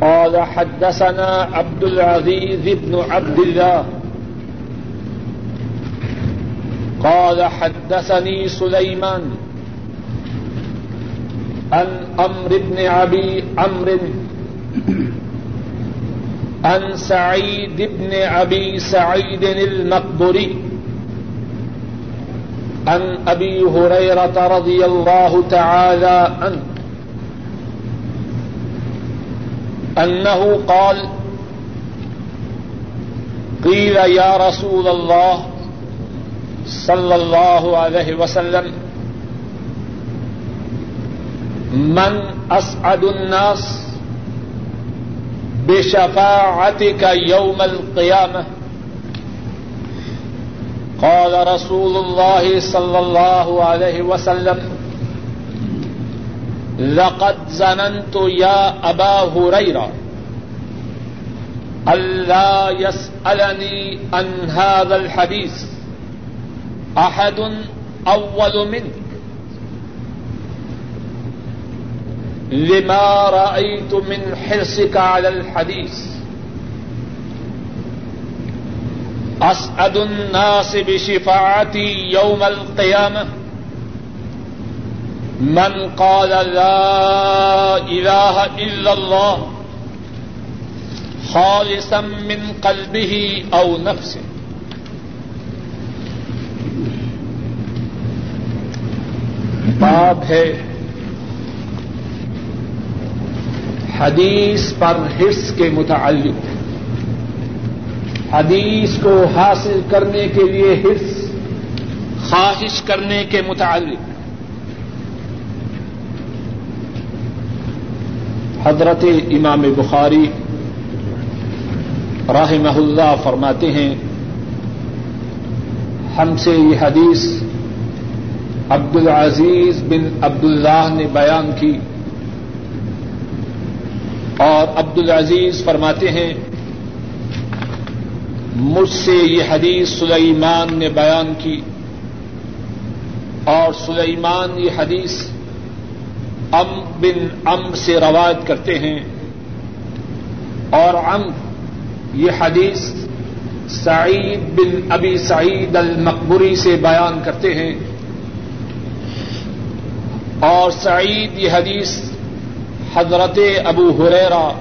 قال حدثنا عبد العزيز بن عبد الله. قال حدثني سليمان عن أمر بن أبي عمرو عن سعيد بن أبي سعيد المقبري عن أبي هريرة رضي الله تعالى عنه. أنه قال قيل يا رسول الله صلى الله عليه وسلم، من أسعد الناس بشفاعتك يوم القيامة قال رسول الله صلى الله عليه وسلم لقد ظننت يا أبا هريرة ألا يسألني عن هذا الحديث أحد أول منك. لما رأيت من حرصك على الحديث. أسعد الناس بشفاعتي يوم القيامة. من قال لا إله إلا الله خالصا من قلبه أو نفسه. باب ہے حدیث پر حص کے متعلق. حدیث کو حاصل کرنے کے لیے حص خواہش کرنے کے متعلق. حضرت امام بخاری رحمہ اللہ فرماتے ہیں، ہم سے یہ حدیث عبد العزیز بن عبد اللہ نے بیان کی اور عبد العزیز فرماتے ہیں، مجھ سے یہ حدیث سلیمان نے بیان کی اور سلیمان یہ حدیث ام بن ام سے روایت کرتے ہیں اور ام، یہ حدیث سعید بن ابی سعید المقبری سے بیان کرتے ہیں اور سعید یہ حدیث حضرت ابو حریرا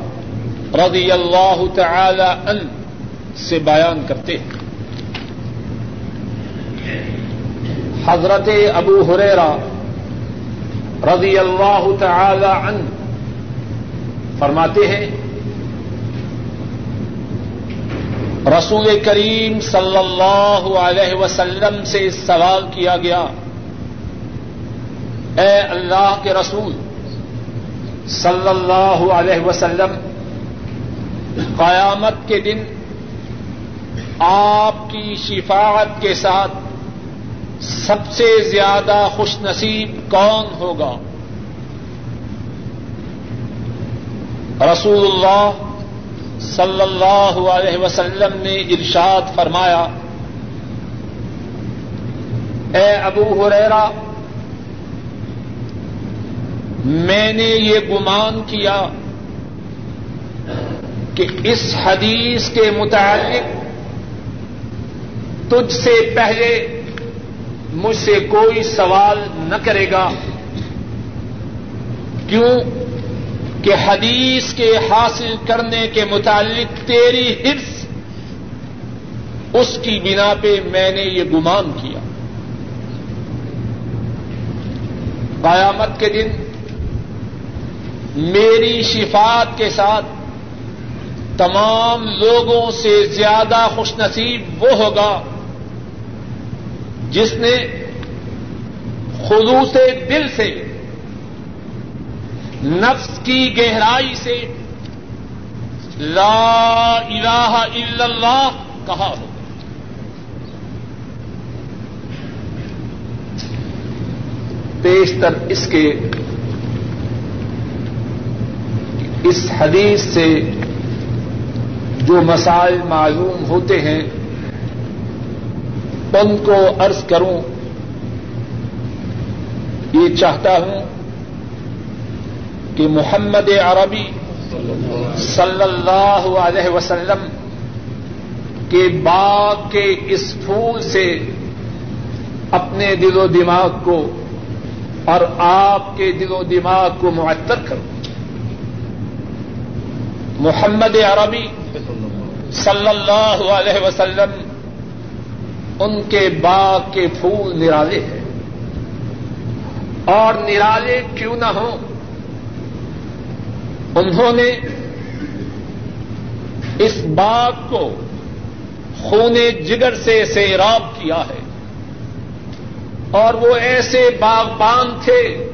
رضی اللہ تعالی عنہ سے بیان کرتے ہیں۔ حضرت ابو حریرا رضی اللہ تعالی عنہ فرماتے ہیں، رسول کریم صلی اللہ علیہ وسلم سے سوال کیا گیا، اے اللہ کے رسول صلی اللہ علیہ وسلم، قیامت کے دن آپ کی شفاعت کے ساتھ سب سے زیادہ خوش نصیب کون ہوگا؟ رسول اللہ صلی اللہ علیہ وسلم نے ارشاد فرمایا، اے ابو ہریرا میں نے یہ گمان کیا کہ اس حدیث کے متعلق تجھ سے پہلے مجھ سے کوئی سوال نہ کرے گا۔ کیوں کہ حدیث کے حاصل کرنے کے متعلق تیری حرص اس کی بنا پہ میں نے یہ گمان کیا۔ قیامت کے دن میری شفات کے ساتھ تمام لوگوں سے زیادہ خوش نصیب وہ ہوگا۔ جس نے خلوص دل سے، نفس کی گہرائی سے لا الہ الا اللہ کہا ہو۔ بیشتر اس کے اس حدیث سے جو مسائل معلوم ہوتے ہیں ان کو عرض کروں، یہ چاہتا ہوں کہ محمد عربی صلی اللہ علیہ وسلم کے باغ کے اس پھول سے اپنے دل و دماغ کو اور آپ کے دل و دماغ کو معطر کرو محمد عربی صلی اللہ علیہ وسلم ان کے باغ کے پھول نرالے ہیں۔ اور نرالے کیوں نہ ہوں؟ انہوں نے اس باغ کو خونے جگر سے سیراب کیا ہے۔ اور وہ ایسے باغبان تھے،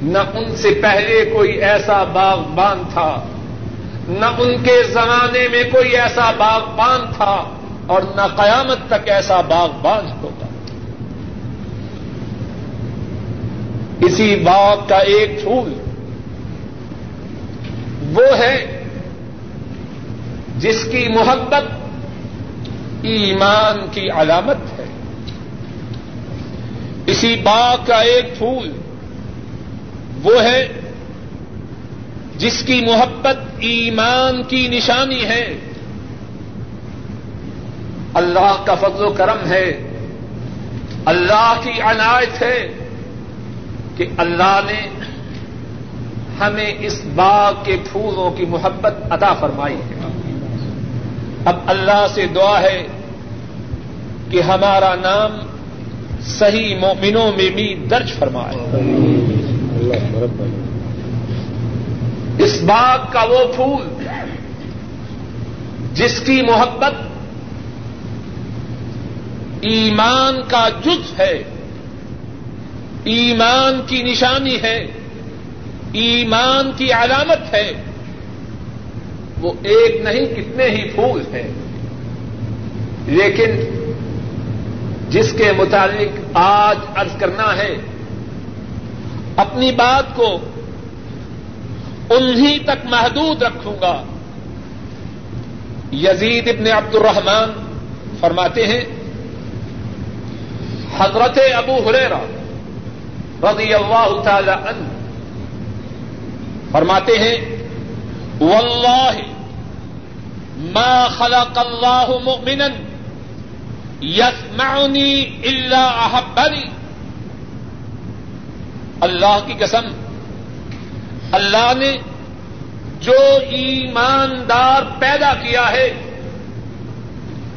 نہ ان سے پہلے کوئی ایسا باغبان تھا، نہ ان کے زمانے میں کوئی ایسا باغبان تھا۔ اور نہ قیامت تک ایسا باغبان ہوگا۔ اسی باغ کا ایک پھول وہ ہے جس کی محبت ایمان کی علامت ہے۔ اسی باغ کا ایک پھول وہ ہے جس کی محبت ایمان کی نشانی ہے۔ اللہ کا فضل و کرم ہے۔ اللہ کی عنایت ہے کہ اللہ نے ہمیں اس باغ کے پھولوں کی محبت عطا فرمائی ہے۔ اب اللہ سے دعا ہے کہ ہمارا نام صحیح مومنوں میں بھی درج فرمائے۔ اس باغ کا وہ پھول جس کی محبت ایمان کا جز ہے۔ ایمان کی نشانی ہے۔ ایمان کی علامت ہے۔ وہ ایک نہیں، کتنے ہی پھول ہیں۔ لیکن جس کے متعلق آج ارض کرنا ہے، اپنی بات کو انہی تک محدود رکھوں گا۔ یزید ابن عبد الرحمان فرماتے ہیں حضرت ابو حریرا رضی اللہ تعالی عنہ فرماتے ہیں، واللہ ما خلق اللہ مؤمنا يسمعني الا احبني اللہ کی قسم، اللہ نے جو ایماندار پیدا کیا ہے،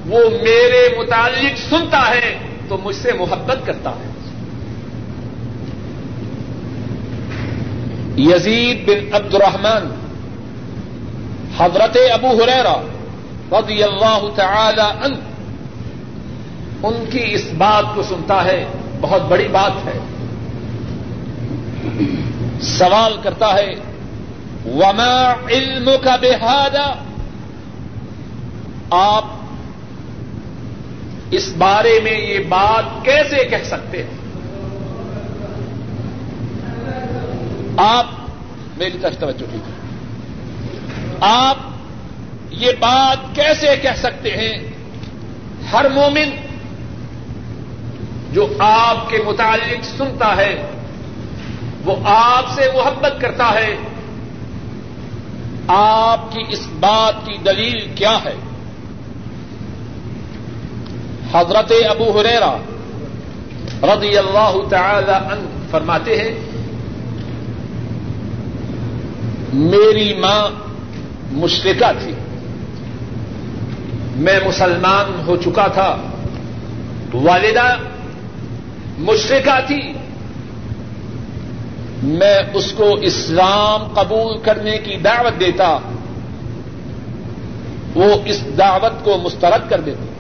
وہ میرے متعلق سنتا ہے۔ تو مجھ سے محبت کرتا ہے۔ یزید بن عبد الرحمان حضرت ابو حریرا رضی اللہ تعالی عنہ، ان کی اس بات کو سنتا ہے، بہت بڑی بات ہے۔ سوال کرتا ہے، وما علم کا بحادہ آپ اس بارے میں یہ بات کیسے کہہ سکتے ہیں؟ آپ میری طرف توجہ کیجیے آپ یہ بات کیسے کہہ سکتے ہیں؟ ہر مومن جو آپ کے متعلق سنتا ہے، وہ آپ سے محبت کرتا ہے۔ آپ کی اس بات کی دلیل کیا ہے؟ حضرت ابو حریرا رضی اللہ تعالی عنہ فرماتے ہیں، میری ماں مشرقہ تھی، میں مسلمان ہو چکا تھا، والدہ مشرقہ تھی، میں اس کو اسلام قبول کرنے کی دعوت دیتا، وہ اس دعوت کو مسترد کر دیتا۔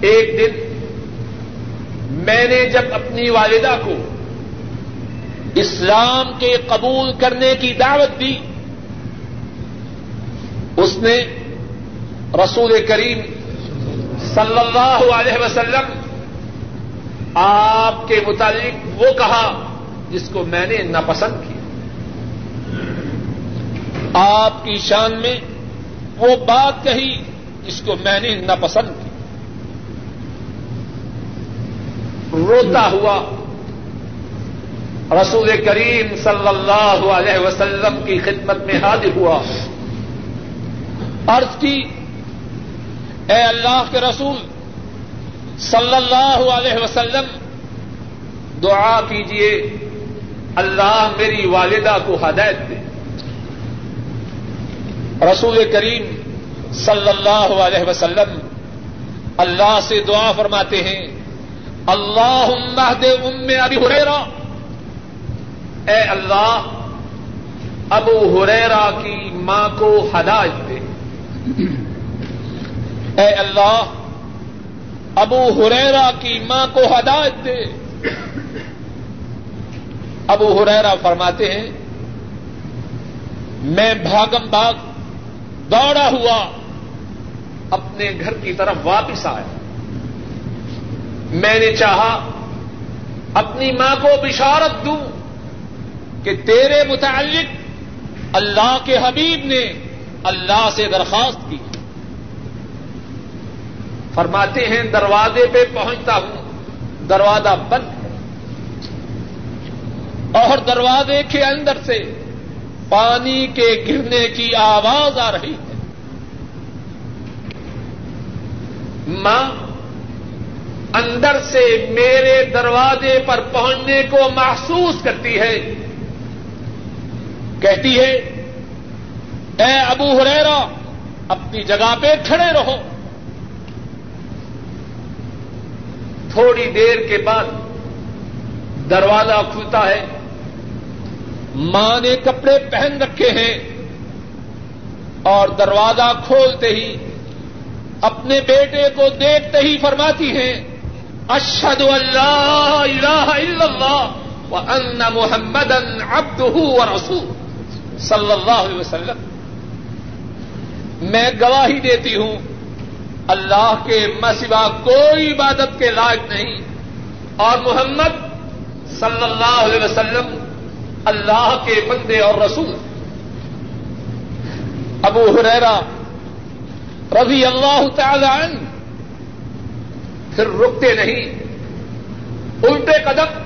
ایک دن میں نے جب اپنی والدہ کو اسلام کے قبول کرنے کی دعوت دی، اس نے رسول کریم صلی اللہ علیہ وسلم آپ کے متعلق وہ کہا جس کو میں نے ناپسند کیا۔ آپ کی شان میں وہ بات کہی جس کو میں نے ناپسند کی روتا ہوا۔ رسول کریم صلی اللہ علیہ وسلم کی خدمت میں حاضر ہوا۔ عرض کی، اے اللہ کے رسول، صلی اللہ علیہ وسلم، دعا کیجیے اللہ میری والدہ کو ہدایت دے۔ رسول کریم صلی اللہ علیہ وسلم اللہ سے دعا فرماتے ہیں اللہ دے ام ابھی ہریرا اے اللہ، ابو ہریرا کی ماں کو ہدایت دے۔ اے اللہ، ابو ہریرا کی ماں کو ہدایت دے۔ ابو ہریرا فرماتے ہیں، میں بھاگم بھاگ دوڑا ہوا، اپنے گھر کی طرف واپس آیا۔ میں نے چاہا اپنی ماں کو بشارت دوں کہ تیرے متعلق اللہ کے حبیب نے اللہ سے درخواست کی۔ فرماتے ہیں، دروازے پہ پہنچتا ہوں، دروازہ بند ہے۔ اور دروازے کے اندر سے پانی کے گرنے کی آواز آ رہی ہے۔ ماں اندر سے میرے دروازے پر پہنچنے کو محسوس کرتی ہے۔ کہتی ہے، اے ابو ہریرا اپنی جگہ پہ کھڑے رہو۔ تھوڑی دیر کے بعد دروازہ کھلتا ہے۔ ماں نے کپڑے پہن رکھے ہیں اور دروازہ کھولتے ہی اپنے بیٹے کو دیکھتے ہی فرماتی ہیں اشد اللہ الہ الا اللہ ان محمد ابد رسول صلی اللہ علیہ وسلم. میں گواہی دیتی ہوں، اللہ کے مسوا کوئی عبادت کے لائق نہیں۔ اور محمد صلی اللہ علیہ وسلم اللہ کے بندے اور رسول۔ ابو حریرا رضی اللہ تعالی عنہ پھر رکتے نہیں۔ الٹے قدم،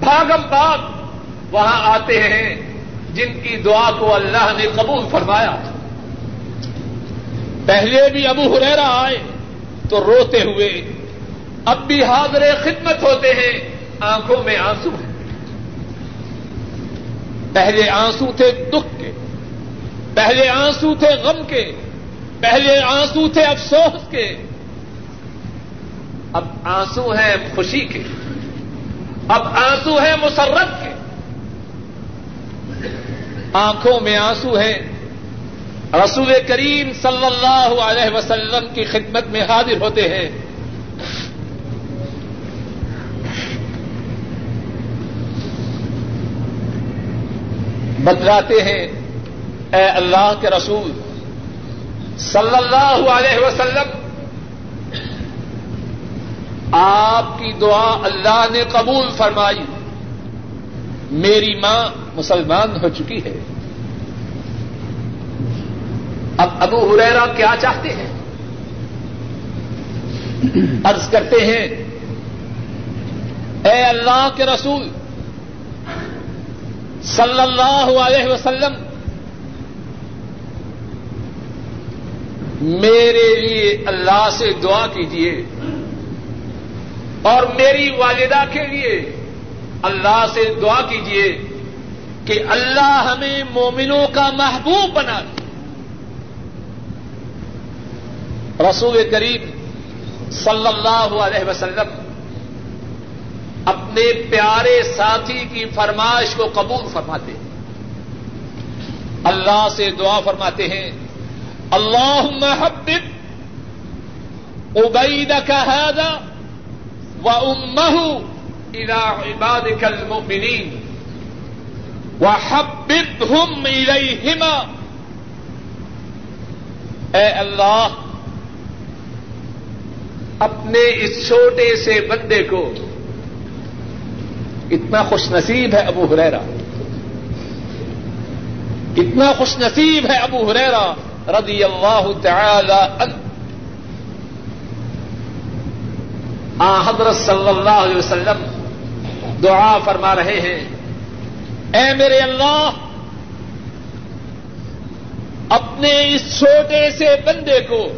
بھاگم بھاگ وہاں آتے ہیں جن کی دعا کو اللہ نے قبول فرمایا۔ پہلے بھی ابو ہریرا آئے تو روتے ہوئے، اب بھی حاضر خدمت ہوتے ہیں، آنکھوں میں آنسو ہیں۔ پہلے آنسو تھے دکھ کے، پہلے آنسو تھے غم کے، پہلے آنسو تھے افسوس کے۔ اب آنسو ہیں خوشی کے، اب آنسو ہیں مسرت کے۔ آنکھوں میں آنسو ہیں۔ رسول کریم صلی اللہ علیہ وسلم کی خدمت میں حاضر ہوتے ہیں۔ بتلاتے ہیں، اے اللہ کے رسول صلی اللہ علیہ وسلم آپ کی دعا اللہ نے قبول فرمائی۔ میری ماں مسلمان ہو چکی ہے۔ اب ابو ہریرا کیا چاہتے ہیں؟ عرض کرتے ہیں، اے اللہ کے رسول، صلی اللہ علیہ وسلم، میرے لیے اللہ سے دعا کیجیے اور میری والدہ کے لیے اللہ سے دعا کیجیے کہ اللہ ہمیں مومنوں کا محبوب بنا دے۔ رسول کریم صلی اللہ علیہ وسلم اپنے پیارے ساتھی کی فرمائش کو قبول فرماتے ہیں۔ اللہ سے دعا فرماتے ہیں اللہ محبت ابید کا و امہ الا عباد المؤمنین و حبت ہم اے اللہ، اپنے اس چھوٹے سے بندے کو اتنا خوش نصیب ہے ابو ہریرا اتنا خوش نصیب ہے ابو ہریرا رضی اللہ تعالی عنہ۔ آ، حضرت صلی اللہ علیہ وسلم دعا فرما رہے ہیں۔ اے میرے اللہ، اپنے اس چھوٹے سے بندے کو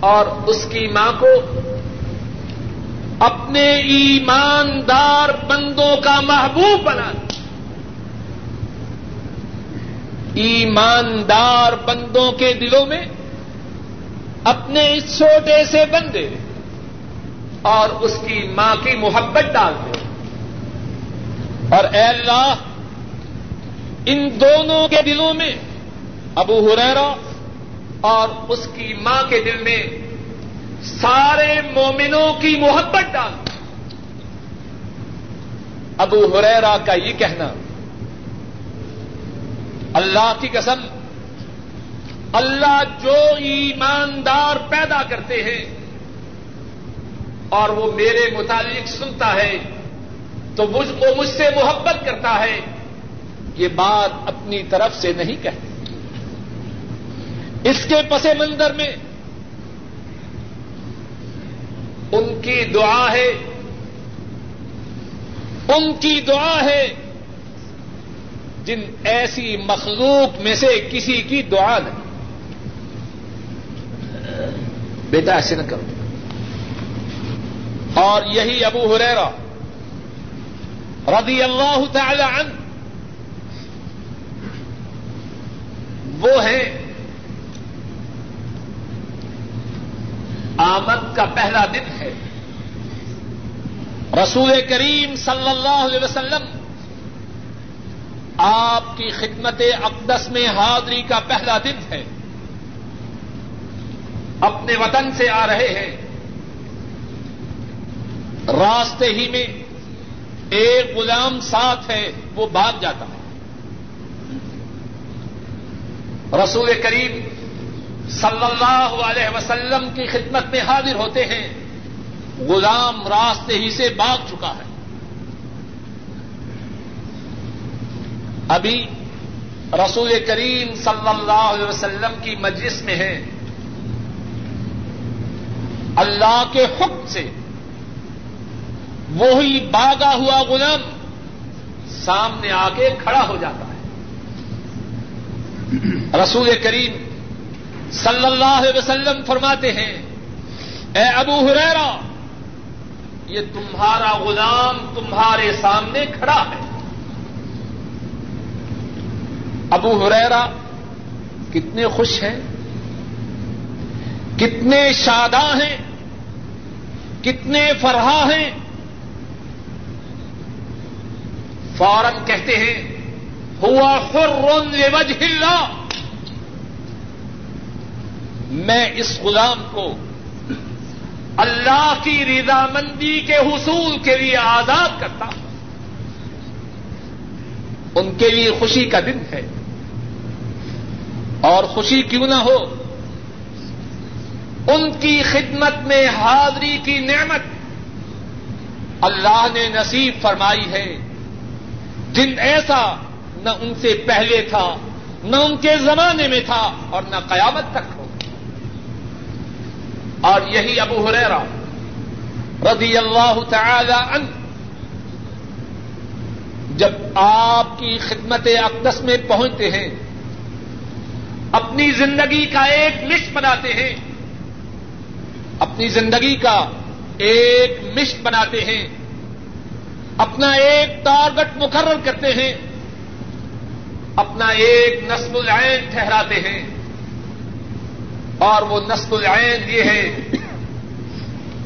اور اس کی ماں کو اپنے ایماندار بندوں کا محبوب بنا۔ ایماندار بندوں کے دلوں میں اپنے اس چھوٹے سے بندے اور اس کی ماں کی محبت ڈال دے۔ اور اے اللہ، ان دونوں کے دلوں میں ابو ہریرا اور اس کی ماں کے دل میں سارے مومنوں کی محبت ڈال۔ ابو ہریرا کا یہ کہنا، اللہ کی قسم، اللہ جو ایماندار پیدا کرتے ہیں اور وہ میرے متعلق سنتا ہے تو مجھ کو مجھ سے محبت کرتا ہے یہ بات اپنی طرف سے نہیں کہتے۔ اس کے پس منظر میں ان کی دعا ہے۔ ان کی دعا ہے۔ جن ایسی مخلوق میں سے کسی کی دعا نہیں۔ بیٹا ایسے نہ کرو۔ اور یہی ابو ہریرا رضی اللہ تعالی عنہ وہ ہیں آمد کا پہلا دن ہے۔ رسول کریم صلی اللہ علیہ وسلم آپ کی خدمت اقدس میں حاضری کا پہلا دن ہے۔ اپنے وطن سے آ رہے ہیں۔ راستے ہی میں ایک غلام ساتھ ہے، وہ بھاگ جاتا ہے۔ رسول کریم صلی اللہ علیہ وسلم کی خدمت میں حاضر ہوتے ہیں۔ غلام راستے ہی سے بھاگ چکا ہے۔ ابھی رسول کریم صلی اللہ علیہ وسلم کی مجلس میں ہے اللہ کے حکم سے وہی باغا ہوا غلام سامنے آ کے کھڑا ہو جاتا ہے۔ رسول کریم صلی اللہ علیہ وسلم فرماتے ہیں، اے ابو ہریرا یہ تمہارا غلام تمہارے سامنے کھڑا ہے۔ ابو ہریرا کتنے خوش ہیں، کتنے شاداں ہیں، کتنے فرحا ہیں۔ فوراً کہتے ہیں، ہوا خر وجہ اللہ میں اس غلام کو اللہ کی رضامندی کے حصول کے لیے آزاد کرتا ہوں۔ ان کے لیے خوشی کا دن ہے۔ اور خوشی کیوں نہ ہو، ان کی خدمت میں حاضری کی نعمت اللہ نے نصیب فرمائی ہے۔ جن ایسا نہ ان سے پہلے تھا، نہ ان کے زمانے میں تھا اور نہ قیامت تک ہو اور یہی ابو ہریرا رضی اللہ تعالی عنہ، جب آپ کی خدمت اقدس میں پہنچتے ہیں، اپنی زندگی کا ایک لسٹ بناتے ہیں، اپنی زندگی کا ایک مشت بناتے ہیں اپنا ایک ٹارگٹ مقرر کرتے ہیں، اپنا ایک نصب العین ٹھہراتے ہیں۔ اور وہ نصب العین یہ ہے،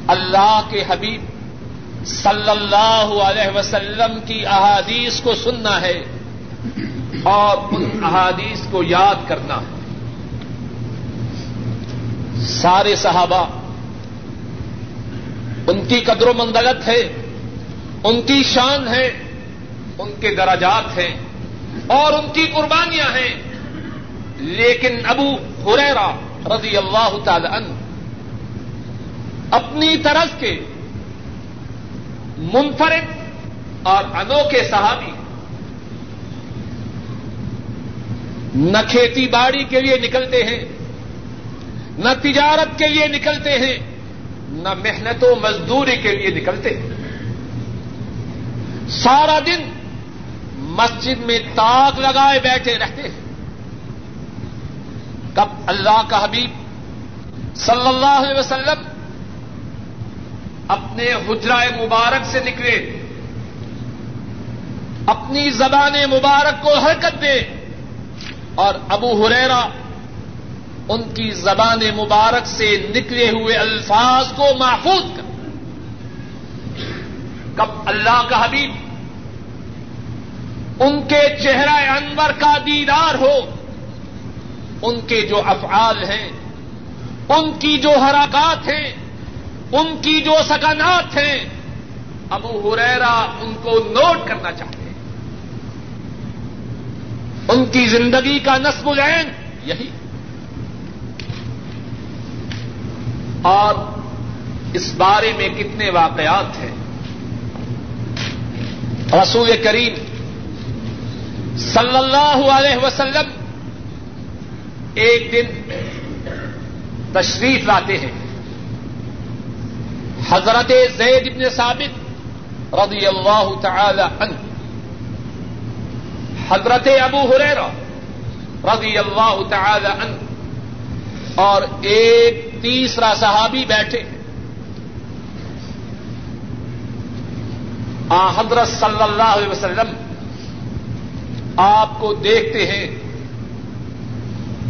اللہ کے حبیب صلی اللہ علیہ وسلم کی احادیث کو سننا ہے اور ان احادیث کو یاد کرنا ہے۔ سارے صحابہ، ان کی قدر و مندلت ہے۔ ان کی شان ہے ان کے دراجات ہیں اور ان کی قربانیاں ہیں۔ لیکن ابو ہریرا رضی اللہ تعالی عنہ اپنی طرف کے منفرد اور انوکھے صحابی نہ کھیتی باڑی کے لیے نکلتے ہیں، نہ تجارت کے لیے نکلتے ہیں، نہ محنت و مزدوری کے لیے نکلتے ہیں۔ سارا دن مسجد میں تاک لگائے بیٹھے رہتے ہیں۔ کب اللہ کا حبیب صلی اللہ علیہ وسلم اپنے حجرائے مبارک سے نکلے، اپنی زبان مبارک کو حرکت دے اور ابو ہریرا ان کی زبان مبارک سے نکلے ہوئے الفاظ کو محفوظ کر۔ کب اللہ کا حبیب ان کے چہرہ انور کا دیدار ہو، ان کے جو افعال ہیں، ان کی جو حرکات ہیں، ان کی جو سکنات ہیں، ابو ہریرا ان کو نوٹ کرنا چاہتے ہیں۔ ان کی زندگی کا نصب العین یہی۔ اور اس بارے میں کتنے واقعات ہیں۔ رسول کریم صلی اللہ علیہ وسلم ایک دن تشریف لاتے ہیں۔ حضرت زید ابن ثابت رضی اللہ تعالی عنہ، حضرت ابو ہریرا رضی اللہ تعالی عنہ اور ایک تیسرا صحابی بیٹھے۔ آ، حضرت صلی اللہ علیہ وسلم آپ کو دیکھتے ہیں،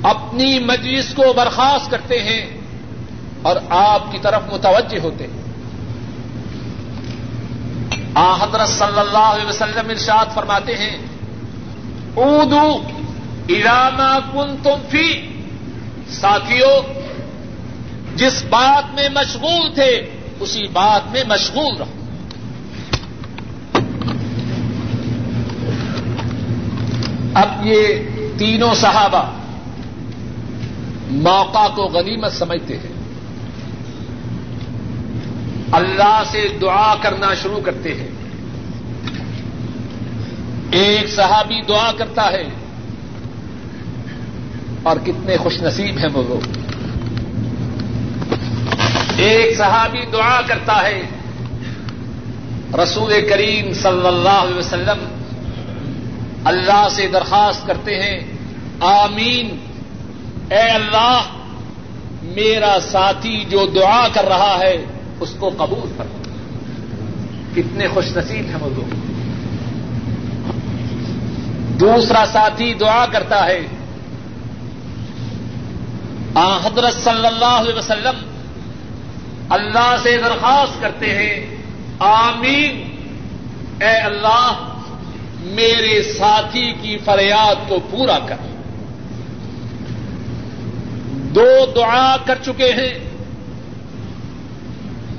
اپنی مجلس کو برخاست کرتے ہیں اور آپ کی طرف متوجہ ہوتے ہیں۔ آ، حضرت صلی اللہ علیہ وسلم ارشاد فرماتے ہیں اردو ارامہ کن تم فی ساتھیوں جس بات میں مشغول تھے، اسی بات میں مشغول رہو۔ اب یہ تینوں صحابہ موقع کو غنیمت سمجھتے ہیں۔ اللہ سے دعا کرنا شروع کرتے ہیں۔ ایک صحابی دعا کرتا ہے۔ اور کتنے خوش نصیب ہیں وہ۔ لوگ ایک صحابی دعا کرتا ہے۔ رسول کریم صلی اللہ علیہ وسلم اللہ سے درخواست کرتے ہیں، آمین۔ اے اللہ، میرا ساتھی جو دعا کر رہا ہے، اس کو قبول کر۔ کتنے خوش نصیب ہیں وہ لوگ دوسرا ساتھی دعا کرتا ہے۔ آ، حضرت صلی اللہ علیہ وسلم اللہ سے درخواست کرتے ہیں، آمین۔ اے اللہ میرے ساتھی کی فریاد کو پورا کر۔ دو دعا کر چکے ہیں۔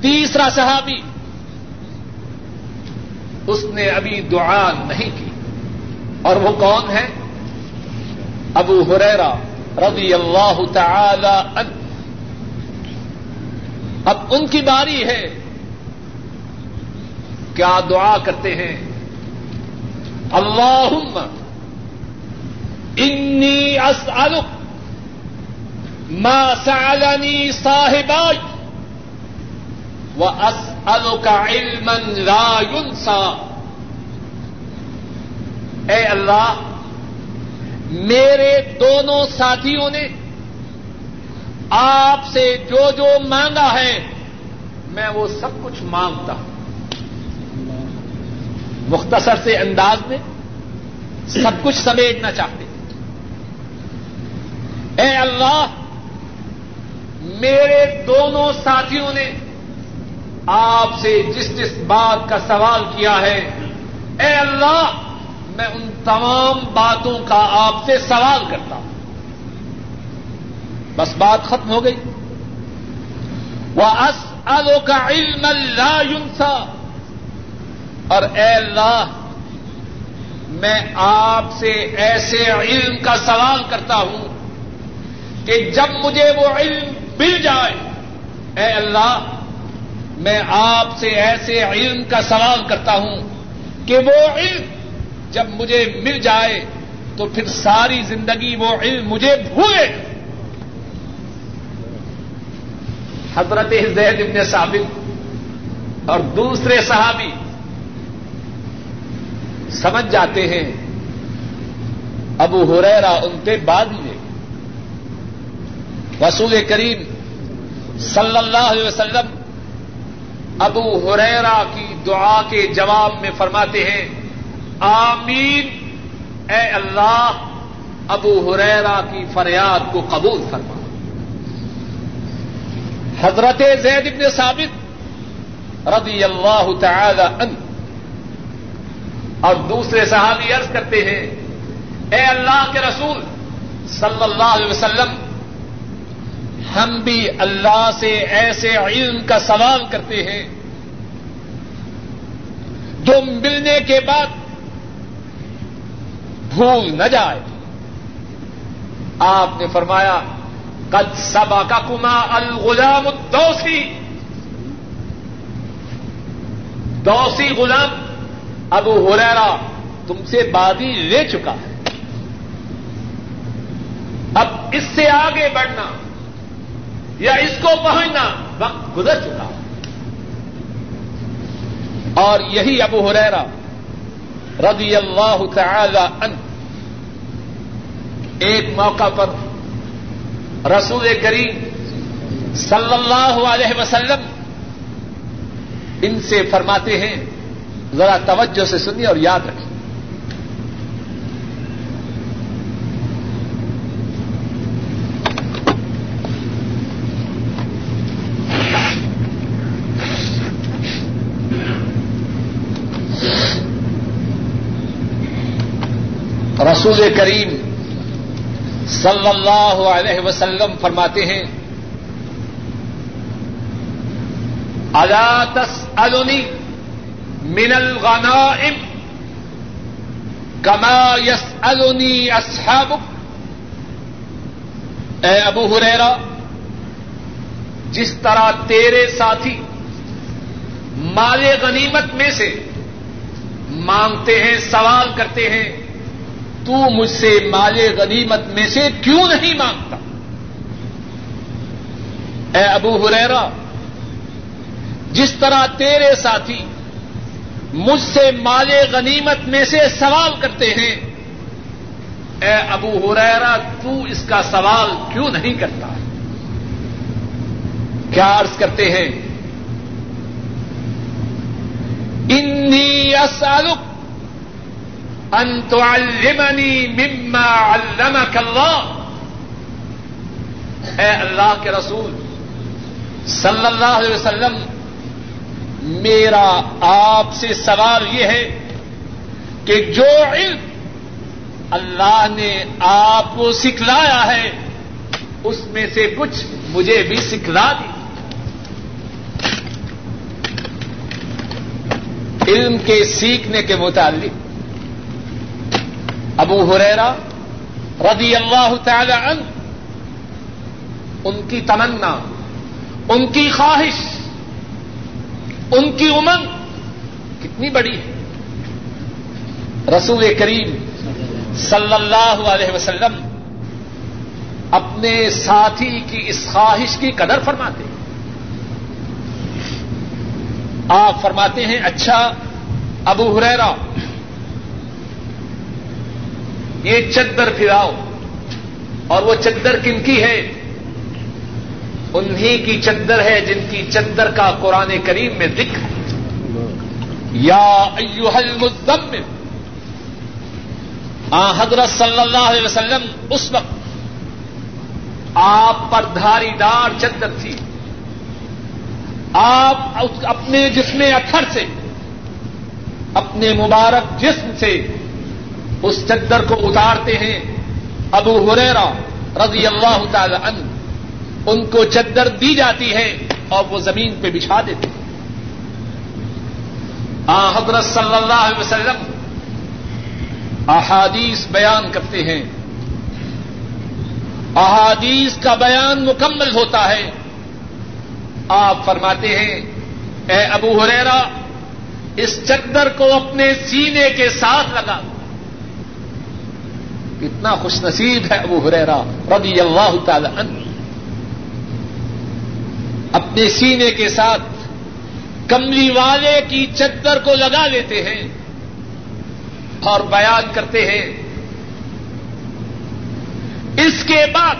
تیسرا صحابی، اس نے ابھی دعا نہیں کی۔ اور وہ کون ہے ابو ہریرا رضی اللہ تعالی عنہ۔ اب ان کی باری ہے۔ کیا دعا کرتے ہیں؟ اللہ انی اسألک ما سألني صاحباي وأسألك علما لا ينسى. اے اللہ، میرے دونوں ساتھیوں نے آپ سے جو جو مانگا ہے، میں وہ سب کچھ مانگتا ہوں۔ مختصر سے انداز میں سب کچھ سمیٹنا چاہتے اے اللہ، میرے دونوں ساتھیوں نے آپ سے جس جس بات کا سوال کیا ہے، اے اللہ، میں ان تمام باتوں کا آپ سے سوال کرتا ہوں۔ بس بات ختم ہو گئی۔ وہ اس کا علم اللہ اور اے اللہ، میں آپ سے ایسے علم کا سوال کرتا ہوں کہ جب مجھے وہ علم مل جائے، اے اللہ، میں آپ سے ایسے علم کا سوال کرتا ہوں کہ وہ علم جب مجھے مل جائے تو پھر ساری زندگی وہ علم مجھے بھولے۔ حضرت زید ابن ثابت اور دوسرے صحابی سمجھ جاتے ہیں۔ ابو ہریرا ان پہ بعد میں رسول کریم صلی اللہ علیہ وسلم ابو ہریرا کی دعا کے جواب میں فرماتے ہیں، آمین، اے اللہ، ابو ہریرا کی فریاد کو قبول فرما۔ حضرت زید ابن ثابت رضی اللہ تعالی عنہ اور دوسرے صحابی عرض کرتے ہیں، اے اللہ کے رسول صلی اللہ علیہ وسلم، ہم بھی اللہ سے ایسے علم کا سوال کرتے ہیں۔ جو ملنے کے بعد بھول نہ جائے۔ آپ نے فرمایا، قد سبا کا کما الغلام دوسی دوسی غلام ابو ہریرا تم سے بادی لے چکا ہے۔ اب اس سے آگے بڑھنا یا اس کو پہنچنا وقت گزر چکا ہے۔ اور یہی ابو ہریرا رضی اللہ تعالی عنہ ایک موقع پر رسول کریم صلی اللہ علیہ وسلم ان سے فرماتے ہیں ذرا توجہ سے سنیے اور یاد رکھیے۔ رسول کریم صلی اللہ علیہ وسلم فرماتے ہیں، الا تسألنی من الغنائم کما يسألنی اصحابک اے ابو ہریرا جس طرح تیرے ساتھی مال غنیمت میں سے مانگتے ہیں، سوال کرتے ہیں، تو مجھ سے مال غنیمت میں سے کیوں نہیں مانگتا؟ اے ابو ہریرا جس طرح تیرے ساتھی مجھ سے مال غنیمت میں سے سوال کرتے ہیں۔ اے ابو ہریرا تو اس کا سوال کیوں نہیں کرتا؟ کیا عرض کرتے ہیں؟ انی اسالک ان تعلمنی مما علمک اللہ اے اللہ کے رسول، صلی اللہ علیہ وسلم میرا آپ سے سوال یہ ہے کہ جو علم اللہ نے آپ کو سکھلایا ہے، اس میں سے کچھ مجھے بھی سکھلا دی علم کے سیکھنے کے متعلق۔ ابو ہریرا رضی اللہ تعالی عنہ، ان کی تمنا، ان کی خواہش ان کی امنگ کتنی بڑی ہے؟ رسول کریم صلی اللہ علیہ وسلم اپنے ساتھی کی اس خواہش کی قدر فرماتے ہیں۔ آپ فرماتے ہیں اچھا ابو ہریرا یہ چدر پھراؤ، اور وہ چدر کن کی ہے؟ انہی کی چدر ہے جن کی چدر کا قرآن کریم میں دکھ ہے۔ یا المزمل آ، حضرت صلی اللہ علیہ وسلم، اس وقت آپ پر دھاری دار چدر تھی۔ آپ اپنے جسم اتھر سے، اپنے مبارک جسم سے اس چدر کو اتارتے ہیں۔ ابو ہریرا رضی اللہ تعالی عنہ۔ ان کو چدر دی جاتی ہے اور وہ زمین پہ بچھا دیتے ہیں آ، حضرت صلی اللہ علیہ وسلم احادیث بیان کرتے ہیں۔ احادیث کا بیان مکمل ہوتا ہے۔ آپ فرماتے ہیں، اے ابو ہریرا اس چدر کو اپنے سینے کے ساتھ لگا۔ کتنا خوش نصیب ہے ابو ہریرا رضی اللہ تعالی عنہ۔ اپنے سینے کے ساتھ کملی والے کی چدر کو لگا لیتے ہیں اور بیان کرتے ہیں۔ اس کے بعد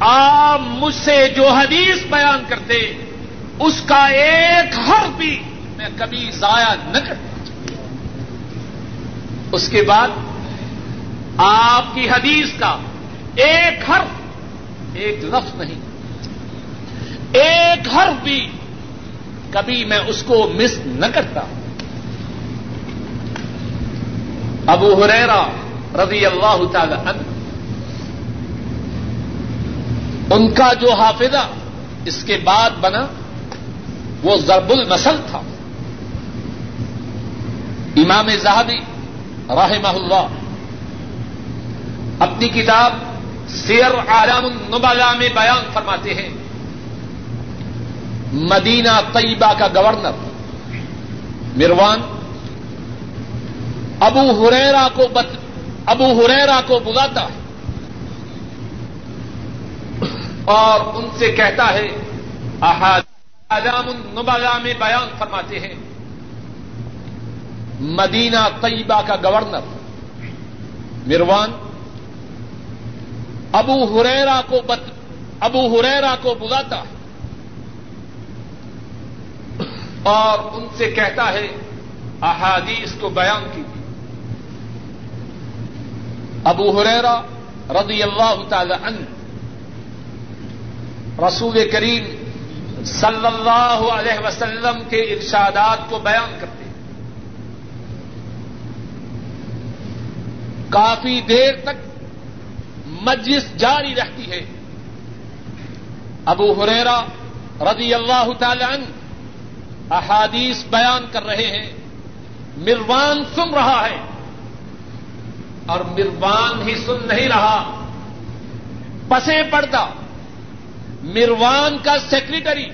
آپ مجھ سے جو حدیث بیان کرتے اس کا ایک حرف بھی میں کبھی ضائع نہ کرتا اس کے بعد آپ کی حدیث کا ایک حرف ایک لفظ نہیں۔ ایک حرف بھی کبھی میں اس کو مس نہ کرتا ابو حریرا رضی اللہ تعالی عنہ، ان کا جو حافظہ اس کے بعد بنا، وہ ضرب المسل تھا۔ امام زہبی رحمہ اللہ اپنی کتاب سیر عالم النبلا میں بیان فرماتے ہیں۔ مدینہ طیبہ کا گورنر مروان ابو ہریرا کو بت ابو ہریرا کو بلاتا ہے اور ان سے کہتا ہے احادام النبلا میں بیان فرماتے ہیں۔ مدینہ طیبہ کا گورنر مروان ابو ہریرا کو بت ابو ہریرا کو بلاتا ہے اور ان سے کہتا ہے، احادیث کو بیان کی ابو ہریرا رضی اللہ تعالی عنہ، رسول کریم صلی اللہ علیہ وسلم کے ارشادات کو بیان کرتے کافی دیر تک مجلس جاری رہتی ہے۔ ابو ہریرا رضی اللہ تعالی عنہ احادیث بیان کر رہے ہیں۔ مروان سن رہا ہے۔ اور مروان ہی سن نہیں رہا۔ پسے پڑتا مروان کا سیکریٹری،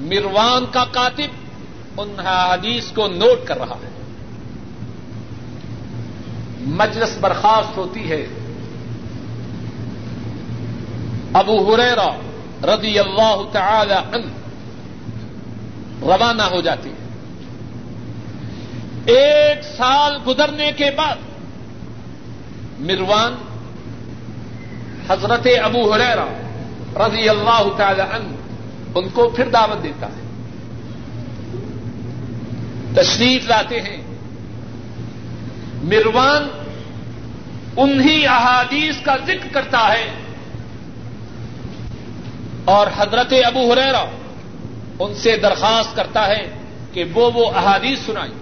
مروان کا کاتب ان حدیث کو نوٹ کر رہا ہے۔ مجلس برخاست ہوتی ہے۔ ابو ہریرا رضی اللہ تعالی عنہ روانہ ہو جاتی ہے۔ ایک سال گزرنے کے بعد مروان حضرت ابو ہریرا رضی اللہ تعالی عنہ ان کو پھر دعوت دیتا ہے۔ تشریف لاتے ہیں۔ مروان انہی احادیث کا ذکر کرتا ہے اور حضرت ابو ہریرا ان سے درخواست کرتا ہے کہ وہ وہ احادیث سنائیں۔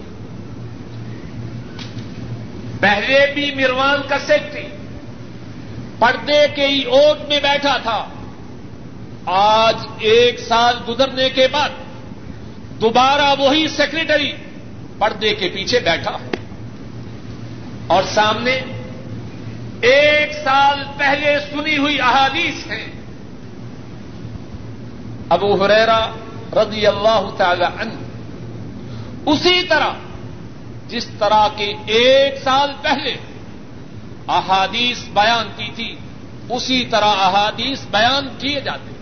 پہلے بھی مروان کا سیکٹری پردے کے ہی اوٹ میں بیٹھا تھا۔ آج ایک سال گزرنے کے بعد دوبارہ وہی سیکرٹری پردے کے پیچھے بیٹھا۔ اور سامنے ایک سال پہلے سنی ہوئی احادیث ہے ابو حریرا رضی اللہ تعالی عنہ۔ اسی طرح جس طرح کے ایک سال پہلے احادیث بیان کی تھی، اسی طرح احادیث بیان کیے جاتے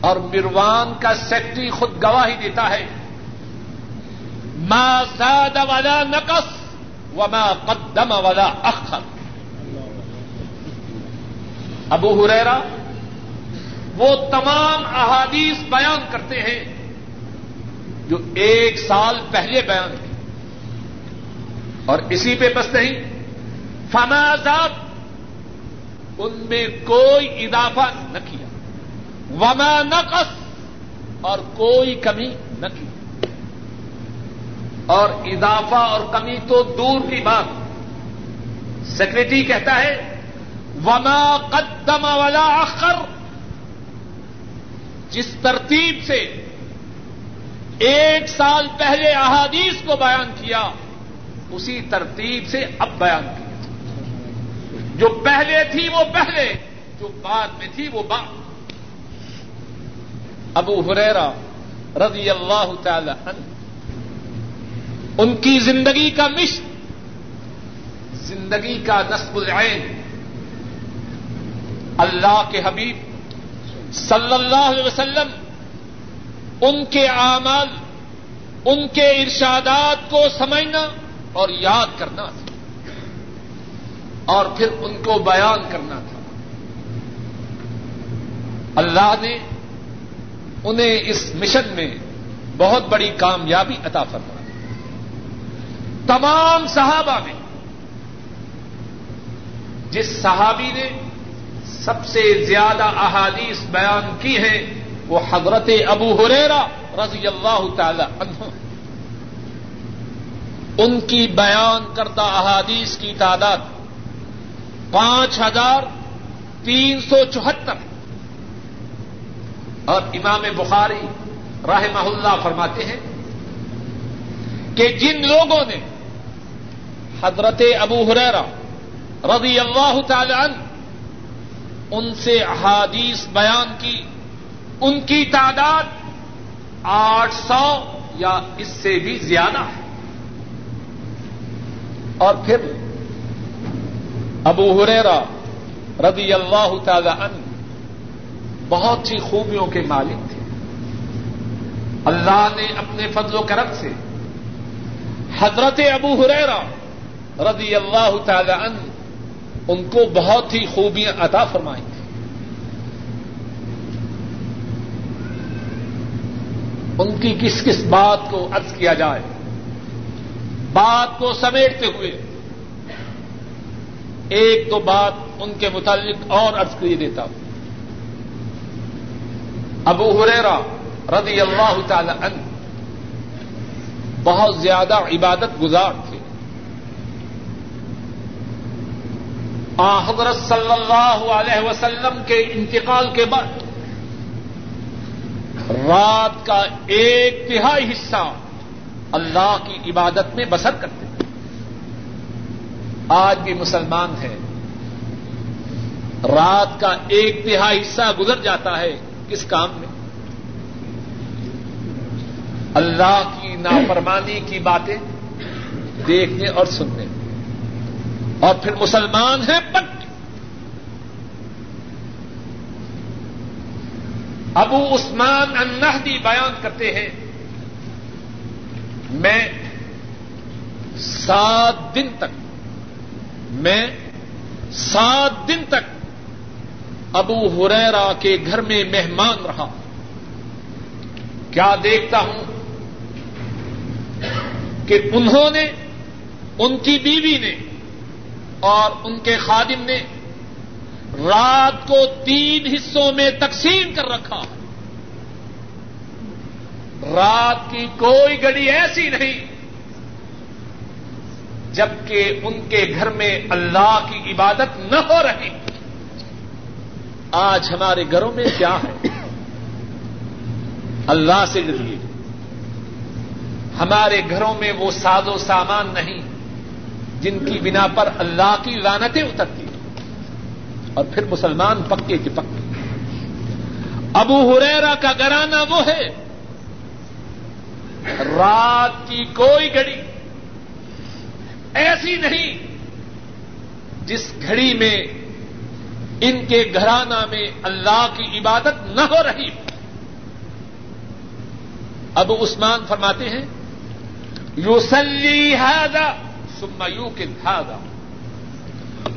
اور مروان کا سیکٹری خود گواہی دیتا ہے، ما زاد ولا نقص وما قدم ولا اخر۔ ابو ہریرا وہ تمام احادیث بیان کرتے ہیں جو ایک سال پہلے بیان کی اور اسی پہ بس نہیں فمازاد ان میں کوئی اضافہ نہ کیا۔ وما نقص، اور کوئی کمی نہ کی۔ اور اضافہ اور کمی تو دور کی بات۔ سیکرٹری کہتا ہے، وما قدم ولا اخر جس ترتیب سے ایک سال پہلے احادیث کو بیان کیا، اسی ترتیب سے اب بیان کیا۔ جو پہلے تھی وہ پہلے، جو بعد میں تھی وہ بعد۔ ابو ہریرا رضی اللہ تعالی عنہ، ان کی زندگی کا مشن زندگی کا نصب العین، اللہ کے حبیب صلی اللہ علیہ وسلم ان کے اعمال، ان کے ارشادات کو سمجھنا اور یاد کرنا تھا۔ اور پھر ان کو بیان کرنا تھا۔ اللہ نے انہیں اس مشن میں بہت بڑی کامیابی عطا فرما تمام صحابہ میں، جس صحابی نے سب سے زیادہ احادیث بیان کی ہیں وہ حضرت ابو ہریرا رضی اللہ تعالی عنہ۔ ان کی بیان کردہ احادیث کی تعداد پانچ ہزار تین سو چوہتر۔ اور امام بخاری راہ اللہ فرماتے ہیں کہ جن لوگوں نے حضرت ابو حریرا رضی اللہ تعالی عنہ ان سے احادیث بیان کی، ان کی تعداد آٹھ سو یا اس سے بھی زیادہ ہے۔ اور پھر ابو ہریرا رضی اللہ تعالی عنہ بہت سی خوبیوں کے مالک تھے۔ اللہ نے اپنے فضل و کرم سے حضرت ابو ہریرا رضی اللہ تعالی عنہ ان کو بہت ہی خوبیاں عطا فرمائی تھی ان کی کس کس بات کو ارض کیا جائے۔ بات کو سمیٹتے ہوئے ایک تو بات ان کے متعلق اور ارض کیے دیتا ہوں۔ ابو ہریرا رضی اللہ تعالی عنہ بہت زیادہ عبادت گزار تھے۔ حضرت صلی اللہ علیہ وسلم کے انتقال کے بعد رات کا ایک تہائی حصہ اللہ کی عبادت میں بسر کرتے ہیں۔ آج بھی مسلمان ہیں۔ رات کا ایک تہائی حصہ گزر جاتا ہے کس کام میں؟ اللہ کی نافرمانی کی باتیں دیکھنے اور سننے۔ اور پھر مسلمان ہیں پٹ۔ ابو عثمان النہدی بیان کرتے ہیں، میں سات دن تک، میں سات دن تک ابو ہریرا کے گھر میں مہمان رہا۔ کیا دیکھتا ہوں کہ انہوں نے، ان کی بیوی نے اور ان کے خادم نے رات کو تین حصوں میں تقسیم کر رکھا۔ رات کی کوئی گڑی ایسی نہیں جبکہ ان کے گھر میں اللہ کی عبادت نہ ہو رہی۔ آج ہمارے گھروں میں کیا ہے؟ اللہ سے ڈریے۔ ہمارے گھروں میں وہ ساز و سامان نہیں۔ جن کی بنا پر اللہ کی لانتیں اترتی اور پھر مسلمان پکے کے پکے۔ ابو ہریرا کا گرانا وہ ہے۔ رات کی کوئی گھڑی ایسی نہیں جس گھڑی میں ان کے گھرانہ میں اللہ کی عبادت نہ ہو رہی ابو عثمان فرماتے ہیں، یوسلی ہے سما یو کن ہاگا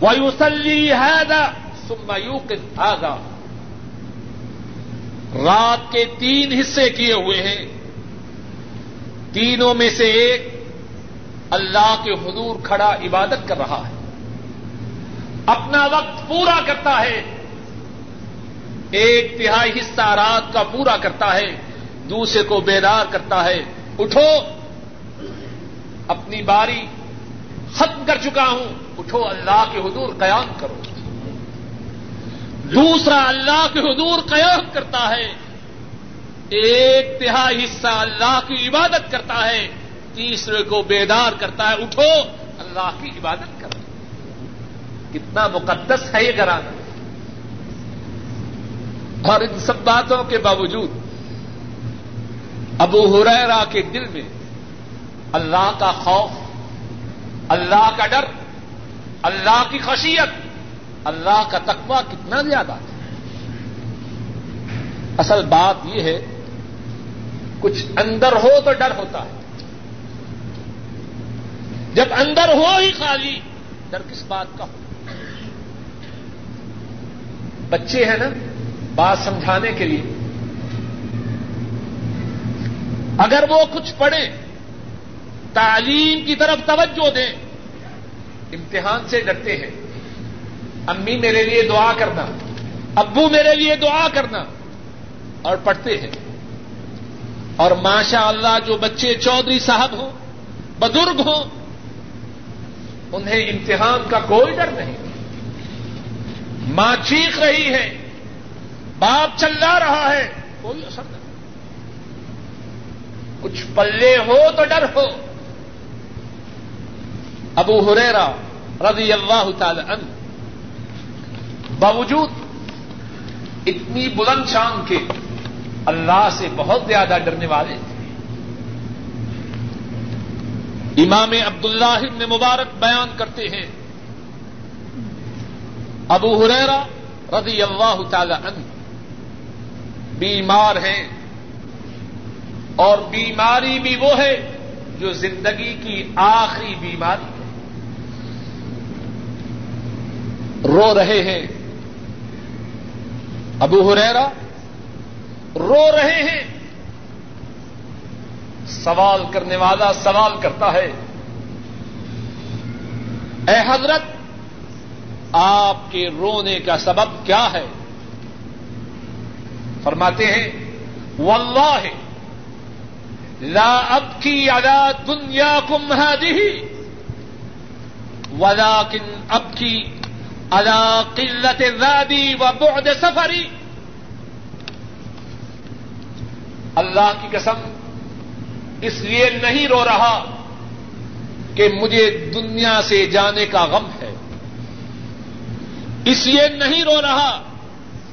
ویوسلی ہے سما یو کن رات کے تین حصے کیے ہوئے ہیں۔ تینوں میں سے ایک اللہ کے حضور کھڑا عبادت کر رہا ہے۔ اپنا وقت پورا کرتا ہے۔ ایک تہائی حصہ رات کا پورا کرتا ہے۔ دوسرے کو بیدار کرتا ہے۔ اٹھو، اپنی باری ختم کر چکا ہوں، اٹھو اللہ کے حضور قیام کرو۔ دوسرا اللہ کے حضور قیام کرتا ہے۔ ایک تہائی حصہ اللہ کی عبادت کرتا ہے، تیسرے کو بیدار کرتا ہے۔ اٹھو، اللہ کی عبادت کرو۔ کتنا مقدس ہے یہ گھرانا اور ان سب باتوں کے باوجود، ابو ہریرا کے دل میں اللہ کا خوف اللہ کا ڈر، اللہ کی خشیت، اللہ کا تقوی کتنا زیادہ تھا۔ اصل بات یہ ہے، کچھ اندر ہو تو ڈر ہوتا ہے۔ جب اندر ہو ہی خالی، ڈر کس بات کا ہو بچے ہیں نا، بات سمجھانے کے لیے۔ اگر وہ کچھ پڑھیں تعلیم کی طرف توجہ دیں۔ امتحان سے ڈرتے ہیں۔ امی میرے لیے دعا کرنا، ابو میرے لیے دعا کرنا، اور پڑھتے ہیں۔ اور ماشاء اللہ جو بچے چودھری صاحب ہوں، بزرگ ہوں، انہیں امتحان کا کوئی ڈر نہیں۔ ماں چیخ رہی ہے، باپ چلا رہا ہے، کوئی اثر نہیں۔ کچھ پلے ہو تو ڈر ہو۔ ابو ہریرا رضی اللہ تعالی عنہ باوجود اتنی بلند شان کے اللہ سے بہت زیادہ ڈرنے والے تھے۔ امام عبداللہ ابن مبارک بیان کرتے ہیں۔ ابو ہریرا رضی اللہ تعالی عنہ بیمار ہیں اور بیماری بھی وہ ہے جو زندگی کی آخری بیماری ہے رو رہے ہیں۔ ابو ہریرا رو رہے ہیں۔ سوال کرنے والا سوال کرتا ہے۔ اے حضرت، آپ کے رونے کا سبب کیا ہے؟ فرماتے ہیں، واللہ، لا اب کی ادا دنیا کم دی ولاکن اب کی ادا قلت زادی و بعد سفری اللہ کی قسم، اس لیے نہیں رو رہا کہ مجھے دنیا سے جانے کا غم ہے۔ اس لیے نہیں رو رہا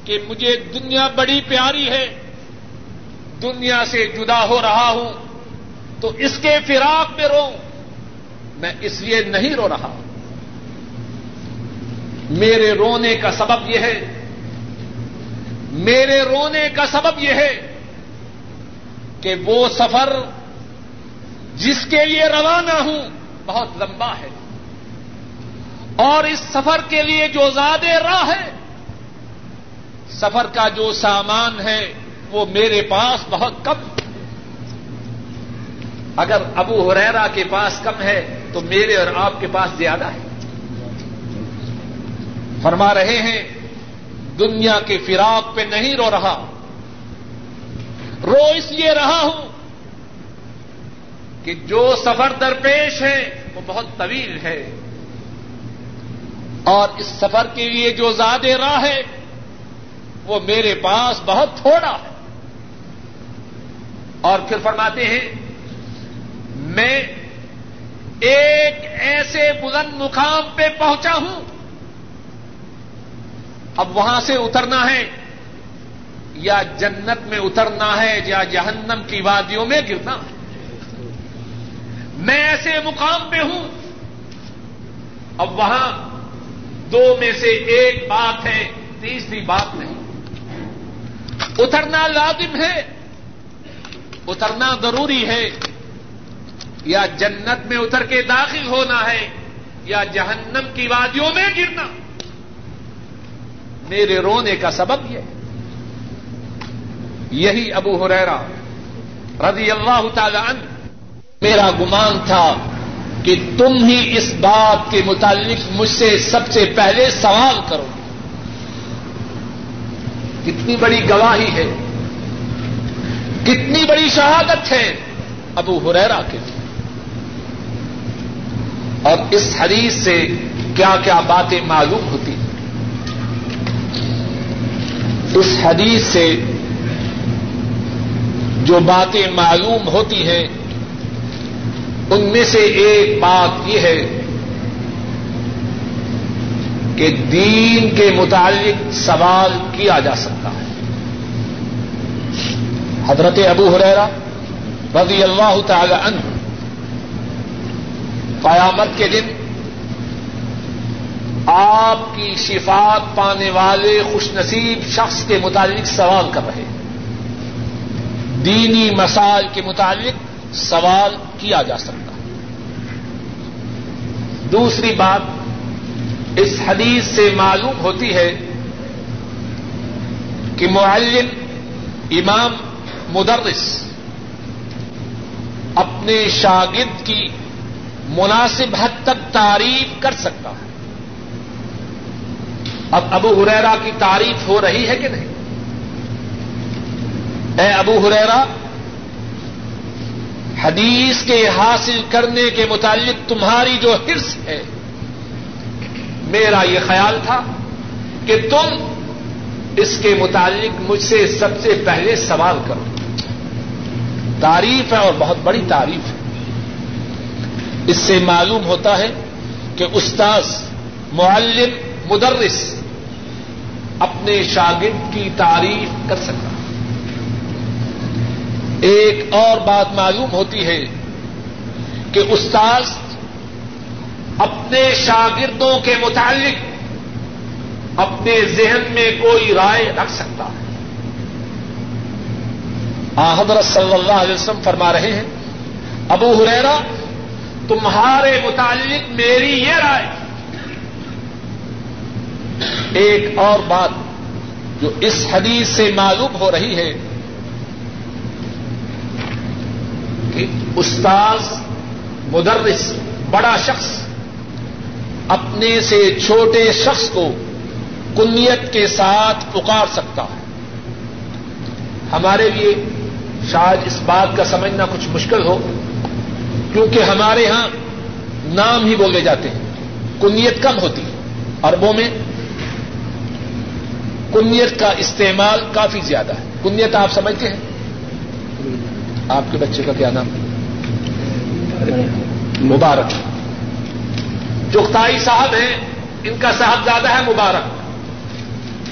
کہ مجھے دنیا بڑی پیاری ہے، دنیا سے جدا ہو رہا ہوں، تو اس کے فراق میں رو۔ میں اس لیے نہیں رو رہا۔ ہوں میرے رونے کا سبب یہ ہے۔ میرے رونے کا سبب یہ ہے کہ وہ سفر جس کے لیے روانہ ہوں بہت لمبا ہے۔ اور اس سفر کے لیے جو زیادہ راہ ہے، سفر کا جو سامان ہے، وہ میرے پاس بہت کم اگر ابو ہریرا کے پاس کم ہے، تو میرے اور آپ کے پاس زیادہ ہے۔ فرما رہے ہیں، دنیا کے فراق پہ نہیں رو رہا۔ رو اس لیے رہا ہوں کہ جو سفر درپیش ہے، وہ بہت طویل ہے۔ اور اس سفر کے لیے جو زیادہ راہ ہے، وہ میرے پاس بہت تھوڑا ہے۔ اور پھر فرماتے ہیں، میں ایک ایسے بلند مقام پہ پہنچا ہوں اب وہاں سے اترنا ہے یا جنت میں اترنا ہے یا جہنم کی وادیوں میں گرنا ہے؟ میں ایسے مقام پہ ہوں۔ اب وہاں دو میں سے ایک بات ہے، تیسری بات نہیں۔ اترنا لازم ہے، اترنا ضروری ہے۔ یا جنت میں اتر کے داخل ہونا ہے، یا جہنم کی وادیوں میں گرنا۔ میرے رونے کا سبب یہ یہی ابو ہریرا رضی اللہ تعالی عنہ میرا گمان تھا کہ تم ہی اس بات کے متعلق مجھ سے سب سے پہلے سوال کرو۔ کتنی بڑی گواہی ہے۔ کتنی بڑی شہادت ہے ابو ہریرا کے اور اس حدیث سے کیا کیا باتیں معلوم ہوتی۔ ہیں اس حدیث سے جو باتیں معلوم ہوتی ہیں، ان میں سے ایک بات یہ ہے کہ دین کے متعلق سوال کیا جا سکتا ہے۔ حضرت ابو حریرا رضی اللہ تعالی عنہ قیامت کے دن آپ کی شفات پانے والے خوش نصیب شخص کے متعلق سوال کر رہے دینی مسائل کے متعلق سوال کیا جا سکتا دوسری بات، اس حدیث سے معلوم ہوتی ہے کہ معلم، امام، مدرس اپنے شاگرد کی مناسب حد تک تعریف کر سکتا ہے۔ اب ابو ہریرا کی تعریف ہو رہی ہے کہ نہیں؟ اے ابو ہریرا حدیث کے حاصل کرنے کے متعلق تمہاری جو حرص ہے، میرا یہ خیال تھا کہ تم اس کے متعلق مجھ سے سب سے پہلے سوال کرو۔ تعریف ہے اور بہت بڑی تعریف ہے۔ اس سے معلوم ہوتا ہے کہ استاذ، معلم، مدرس اپنے شاگرد کی تعریف کر سکتا ایک اور بات معلوم ہوتی ہے کہ استاذ اپنے شاگردوں کے متعلق اپنے ذہن میں کوئی رائے رکھ سکتا ہے۔ حضرت صلی اللہ علیہ وسلم فرما رہے ہیں، ابو ہریرا تمہارے متعلق میری یہ رائے ایک اور بات جو اس حدیث سے معلوم ہو رہی ہے کہ استاذ مدرس بڑا شخص اپنے سے چھوٹے شخص کو کنیت کے ساتھ پکار سکتا ہے۔ ہمارے لیے شاید اس بات کا سمجھنا کچھ مشکل ہو، کیونکہ ہمارے یہاں نام ہی بولے جاتے ہیں، کنیت کم ہوتی ہے اربوں میں کنیت کا استعمال کافی زیادہ ہے۔ کنیت آپ سمجھتے ہیں؟ آپ کے بچے کا کیا نام؟ مبارک۔ جو تائی صاحب ہیں، ان کا صاحب زیادہ ہے مبارک۔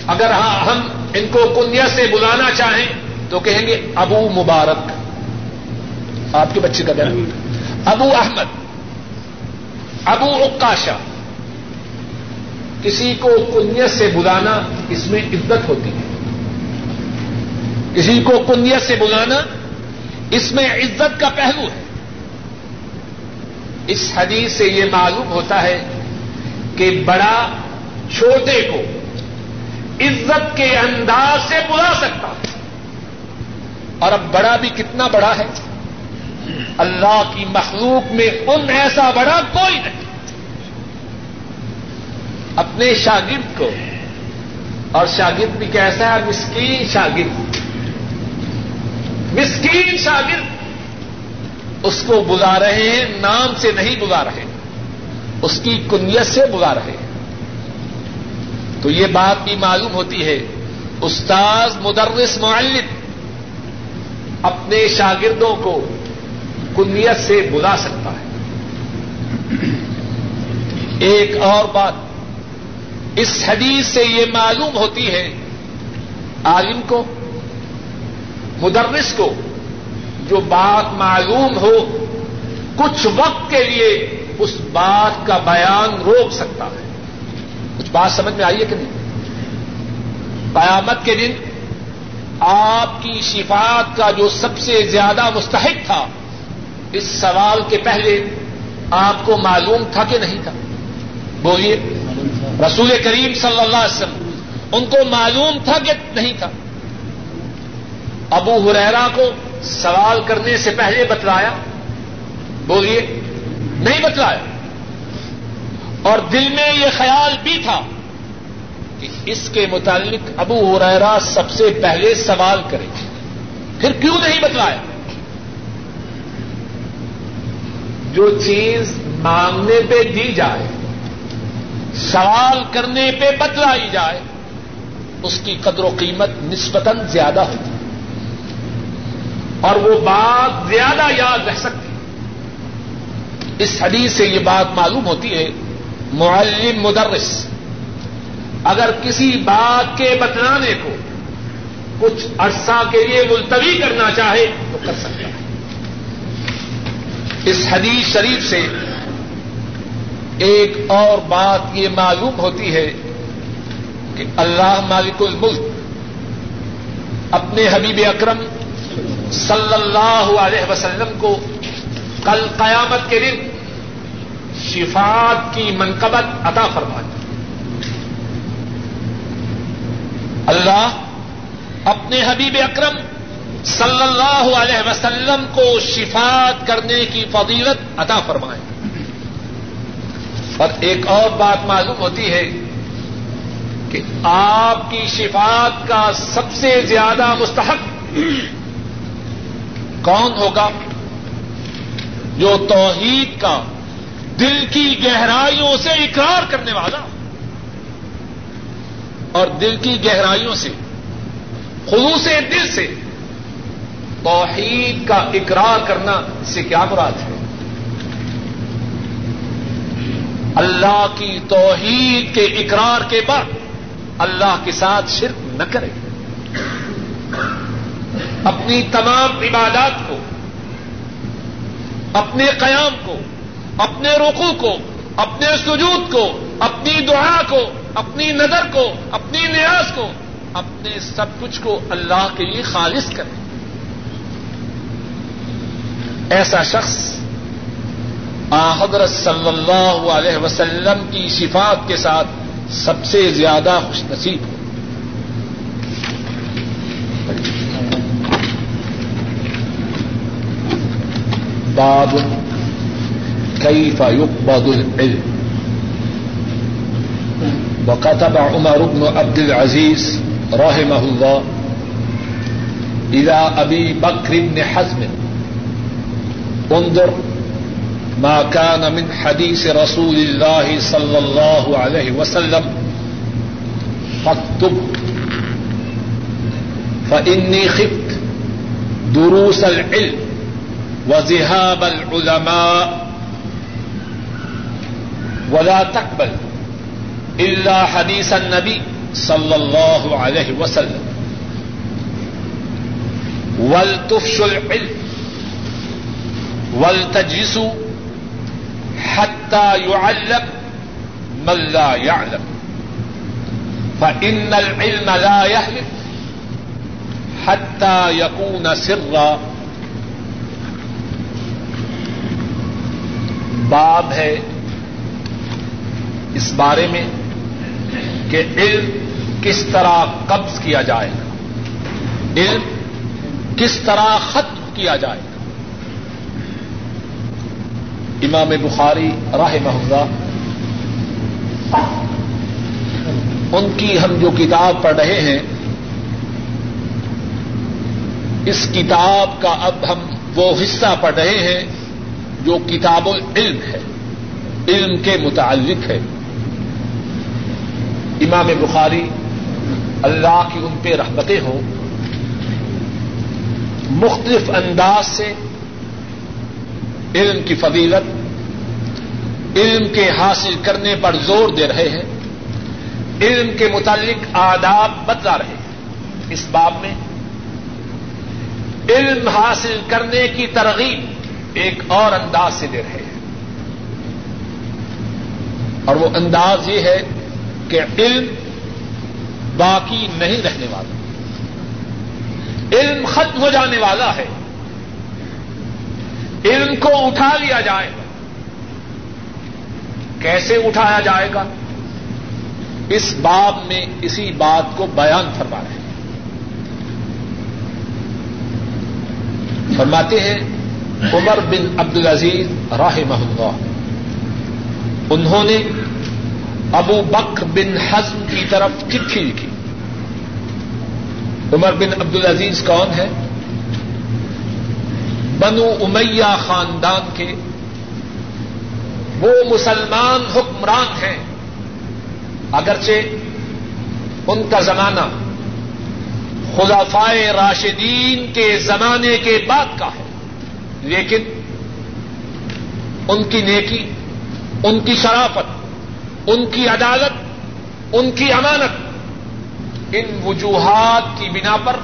اگر ہاں ہم ان کو کنیت سے بلانا چاہیں، تو کہیں گے ابو مبارک۔ آپ کے بچے کا کیا ابو احمد۔ ابو اکاشا کسی کو کنیت سے بلانا اس میں عزت ہوتی ہے۔ کسی کو کنیت سے بلانا اس میں عزت کا پہلو ہے۔ اس حدیث سے یہ معلوم ہوتا ہے کہ بڑا چھوٹے کو عزت کے انداز سے بلا سکتا ہے۔ اور اب بڑا بھی کتنا بڑا ہے۔ اللہ کی مخلوق میں ان ایسا بڑا کوئی نہیں۔ اپنے شاگرد کو۔ اور شاگرد بھی کیسا ہے؟ مسکین شاگرد۔ مسکین شاگرد۔ اس کو بلا رہے ہیں، نام سے نہیں بلا رہے۔ اس کی کنیت سے بلا رہے ہیں۔ تو یہ بات بھی معلوم ہوتی ہے۔ استاذ مدرس معلم اپنے شاگردوں کو کنیت سے بلا سکتا ہے۔ ایک اور بات۔ اس حدیث سے یہ معلوم ہوتی ہے عالم کو، مدرس کو، جو بات معلوم ہو، کچھ وقت کے لیے اس بات کا بیان روک سکتا ہے۔ کچھ بات سمجھ میں آئیے کہ نہیں؟ قیامت کے دن آپ کی شفاعت کا جو سب سے زیادہ مستحق تھا، اس سوال کے پہلے آپ کو معلوم تھا کہ نہیں تھا؟ بولیے۔ رسول کریم صلی اللہ علیہ وسلم، ان کو معلوم تھا کہ نہیں تھا۔ ابو ہریرا کو سوال کرنے سے پہلے بتلایا، بولیے، نہیں بتلایا۔ اور دل میں یہ خیال بھی تھا کہ اس کے متعلق ابو ہریرا سب سے پہلے سوال کرے۔ پھر کیوں نہیں بتلایا؟ جو چیز مانگنے پہ دی جائے سوال کرنے پہ بتلائی جائے، اس کی قدر و قیمت نسبتاً زیادہ ہوتی ہے۔ اور وہ بات زیادہ یاد رہ سکتی اس حدیث سے یہ بات معلوم ہوتی ہے، معلم مدرس، اگر کسی بات کے بتلانے کو کچھ عرصہ کے لیے ملتوی کرنا چاہے تو کر سکتا ہے۔ اس حدیث شریف سے ایک اور بات یہ معلوم ہوتی ہے کہ اللہ مالک الملک اپنے حبیب اکرم صلی اللہ علیہ وسلم کو کل قیامت کے دن شفاعت کی منقبت عطا فرما اللہ اپنے حبیب اکرم صلی اللہ علیہ وسلم کو شفاعت کرنے کی فضیلت عطا فرمائے۔ اور ایک اور بات معلوم ہوتی ہے کہ آپ کی شفاعت کا سب سے زیادہ مستحق کون ہوگا جو توحید کا دل کی گہرائیوں سے اقرار کرنے والا اور دل کی گہرائیوں سے، خلوص دل سے توحید کا اقرار کرنا اس سے کیا مراد ہے؟ اللہ کی توحید کے اقرار کے بعد اللہ کے ساتھ شرک نہ کرے۔ اپنی تمام عبادات کو، اپنے قیام کو، اپنے رقو کو، اپنے سجود کو، اپنی دعا کو، اپنی نظر کو، اپنی نیاز کو، اپنے سب کچھ کو اللہ کے لیے خالص کرے۔ ایسا شخص حضرت صلی اللہ علیہ وسلم کی شفات کے ساتھ سب سے زیادہ خوش نصیب ہو۔ باب كيف يقبض العلم۔ وكتب عمر بن عبد العزيز رحمه الله إلى أبي بكر بن حزم۔ انظر ما كان من حديث رسول الله صلى الله عليه وسلم. فاكتب. فإني خفت دروس العلم وذهاب العلماء. ولا تقبل إلا حديث النبي صلى الله عليه وسلم. ولتفشوا العلم. ولتجلسوا حتى يعلم من لا يعلم. فإن العلم لا يهلك حتى يكون سرا. باب ہے اس بارے میں کہ علم کس طرح قبض کیا جائے گا علم کس طرح ختم کیا جائے۔ گا امام بخاری راہ محمدہ ان کی ہم جو کتاب پڑھ رہے ہیں، اس کتاب کا اب ہم وہ حصہ پڑھ رہے ہیں جو کتاب العلم ہے، علم کے متعلق ہے۔ امام بخاری اللہ کی ان پہ رحمتیں ہوں۔ مختلف انداز سے علم کی فضیلت، علم کے حاصل کرنے پر زور دے رہے ہیں، علم کے متعلق آداب بتلا رہے ہیں۔ اس باب میں علم حاصل کرنے کی ترغیب ایک اور انداز سے دے رہے ہیں۔ اور وہ انداز یہ ہے کہ علم باقی نہیں رہنے والا۔ علم ختم ہو جانے والا ہے۔ علم کو اٹھا لیا جائے گا۔ کیسے اٹھایا جائے گا؟ اس باب میں اسی بات کو بیان فرما رہے ہیں۔ فرماتے ہیں، عمر بن عبد العزیز راہ محمد انہوں نے ابو بکر بن حزم کی طرف چٹھی لکھی۔ عمر بن عبد العزیز کون ہے؟ بنو امیہ خاندان کے وہ مسلمان حکمران ہیں۔ اگرچہ ان کا زمانہ خلافائے راشدین کے زمانے کے بعد کا ہے، لیکن ان کی نیکی، ان کی شرافت، ان کی عدالت، ان کی امانت ان وجوہات کی بنا پر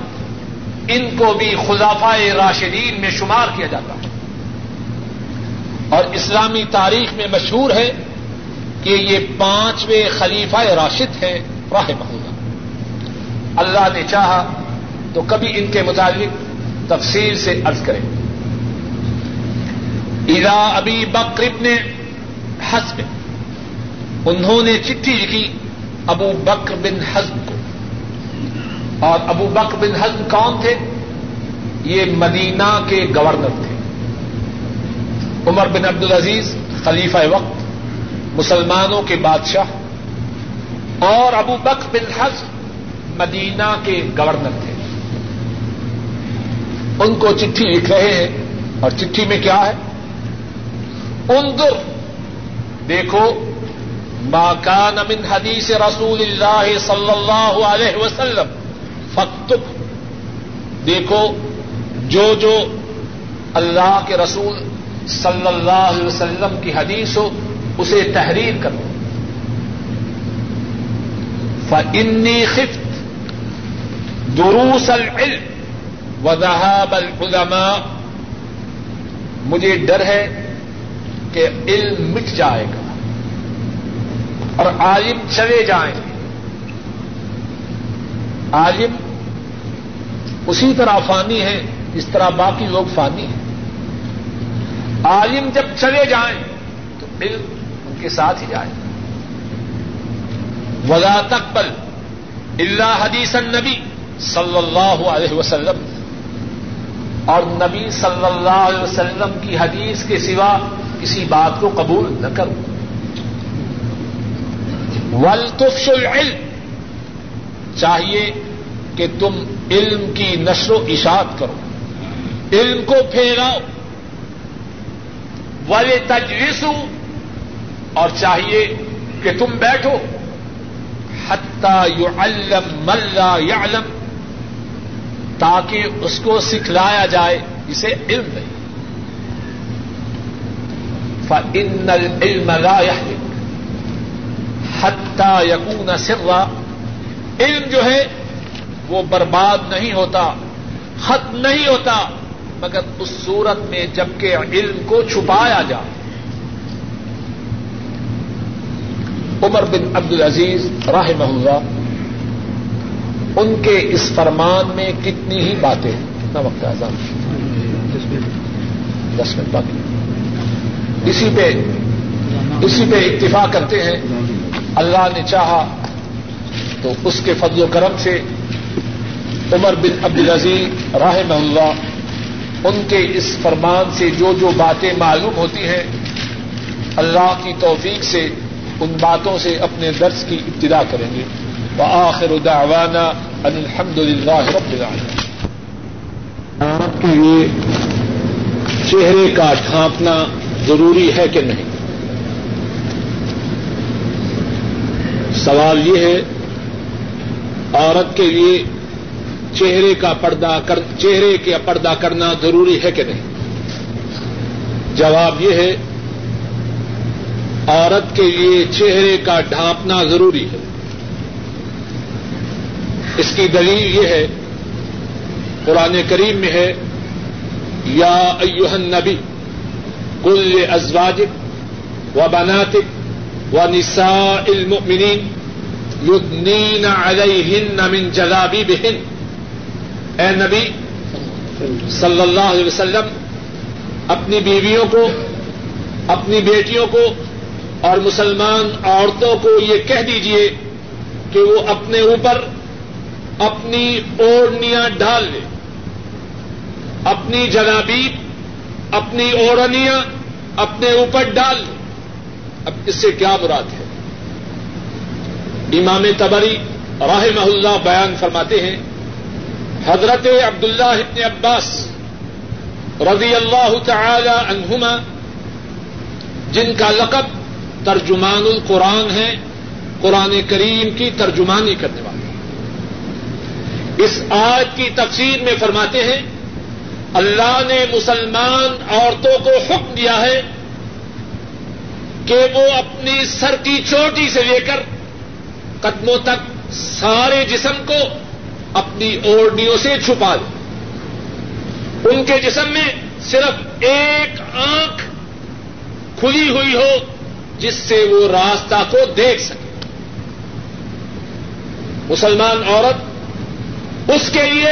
ان کو بھی خلافہ راشدین میں شمار کیا جاتا ہے۔ اور اسلامی تاریخ میں مشہور ہے کہ یہ پانچویں خلیفہ راشد ہیں راہ محدود اللہ نے چاہا تو کبھی ان کے متعلق تفصیل سے ارض کریں۔ ادا ابی بکر نے حسب انہوں نے چٹھی لکھی ابو بکر بن حزم کو۔ اور ابو بکر بن حزم کون تھے؟ یہ مدینہ کے گورنر تھے۔ عمر بن عبد العزیز، خلیفہ وقت، مسلمانوں کے بادشاہ، اور ابو بکر بن حزم مدینہ کے گورنر تھے۔ ان کو چٹھی لکھ رہے ہیں، اور چٹھی میں کیا ہے؟ انظر، دیکھو کان من حدیث رسول اللہ صلی اللہ علیہ وسلم فتب دیکھو، جو جو اللہ کے رسول صلی اللہ علیہ وسلم کی حدیث ہو، اسے تحریر کرو۔ فنی خفت دروس العلم وذهاب العلماء۔ مجھے ڈر ہے کہ علم مٹ جائے گا اور عالم چلے جائیں گے۔ عالم اسی طرح فانی ہے اس طرح باقی لوگ فانی ہیں۔ عالم جب چلے جائیں تو علم ان کے ساتھ ہی جائے۔ ولا تقبل اللہ حدیث النبی صلی اللہ علیہ وسلم۔ اور نبی صلی اللہ علیہ وسلم کی حدیث کے سوا کسی بات کو قبول نہ کرو۔ ولطف العلم، چاہیے کہ تم علم کی نشر و اشاعت کرو۔ علم کو پھیلاؤ۔ ول تجویز اور چاہیے کہ تم بیٹھو۔ حتہ یو علم ملا یا علم تاکہ اس کو سکھلایا جائے۔ اسے علم نہیں۔ فن العلم لا يهلك حتى يكون سرا۔ علم جو ہے وہ برباد نہیں ہوتا ختم نہیں ہوتا مگر اس صورت میں جبکہ علم کو چھپایا جائے عمر بن عبد العزیز راہ اللہ ان کے اس فرمان میں کتنی ہی باتیں کتنا وقت ہے دس منٹ۔ باقی۔ اسی پہ اسی پہ اتفاق کرتے ہیں۔ اللہ نے چاہا تو اس کے فضل و کرم سے عمر بن عبد العزیز راہ اللہ، ان کے اس فرمان سے جو جو باتیں معلوم ہوتی ہیں، اللہ کی توفیق سے ان باتوں سے اپنے درس کی ابتدا کریں گے۔ وآخر دعوانا ان الحمد للہ رب العالمین۔ آپ کے لیے چہرے کا ڈھانپنا ضروری ہے کہ نہیں؟ سوال یہ ہے، عورت کے لیے چہرے کا پردہ کر چہرے کا پردہ کرنا ضروری ہے کہ نہیں؟ جواب یہ ہے، عورت کے لیے چہرے کا ڈھانپنا ضروری ہے۔ اس کی دلیل یہ ہے، قرآن کریم میں ہے، یا ایوہن نبی کل ازواجک و بناتک و نسا المؤمنین یدنین علیہن من جلابیبہن اے نبی، صلی اللہ علیہ وسلم، اپنی بیویوں کو، اپنی بیٹیوں کو اور مسلمان عورتوں کو یہ کہہ دیجیے کہ وہ اپنے اوپر اپنی اوڑنیاں ڈال لیں اپنی جلابیب اپنی اوڑنیاں اپنے اوپر ڈال لیں اب اس سے کیا مراد ہے؟ امام تبری راہ اللہ بیان فرماتے ہیں حضرت عبداللہ ابن عباس رضی اللہ تعالی عنہما، جن کا لقب ترجمان القرآن ہے، قرآن کریم کی ترجمانی کرنے والے۔ اس آج کی تفسیر میں فرماتے ہیں، اللہ نے مسلمان عورتوں کو حکم دیا ہے کہ وہ اپنی سر کی چوٹی سے لے کر قدموں تک سارے جسم کو اپنی اوڑنیوں سے چھپا لیں ان کے جسم میں صرف ایک آنکھ کھلی ہوئی ہو جس سے وہ راستہ کو دیکھ سکے۔ مسلمان عورت، اس کے لیے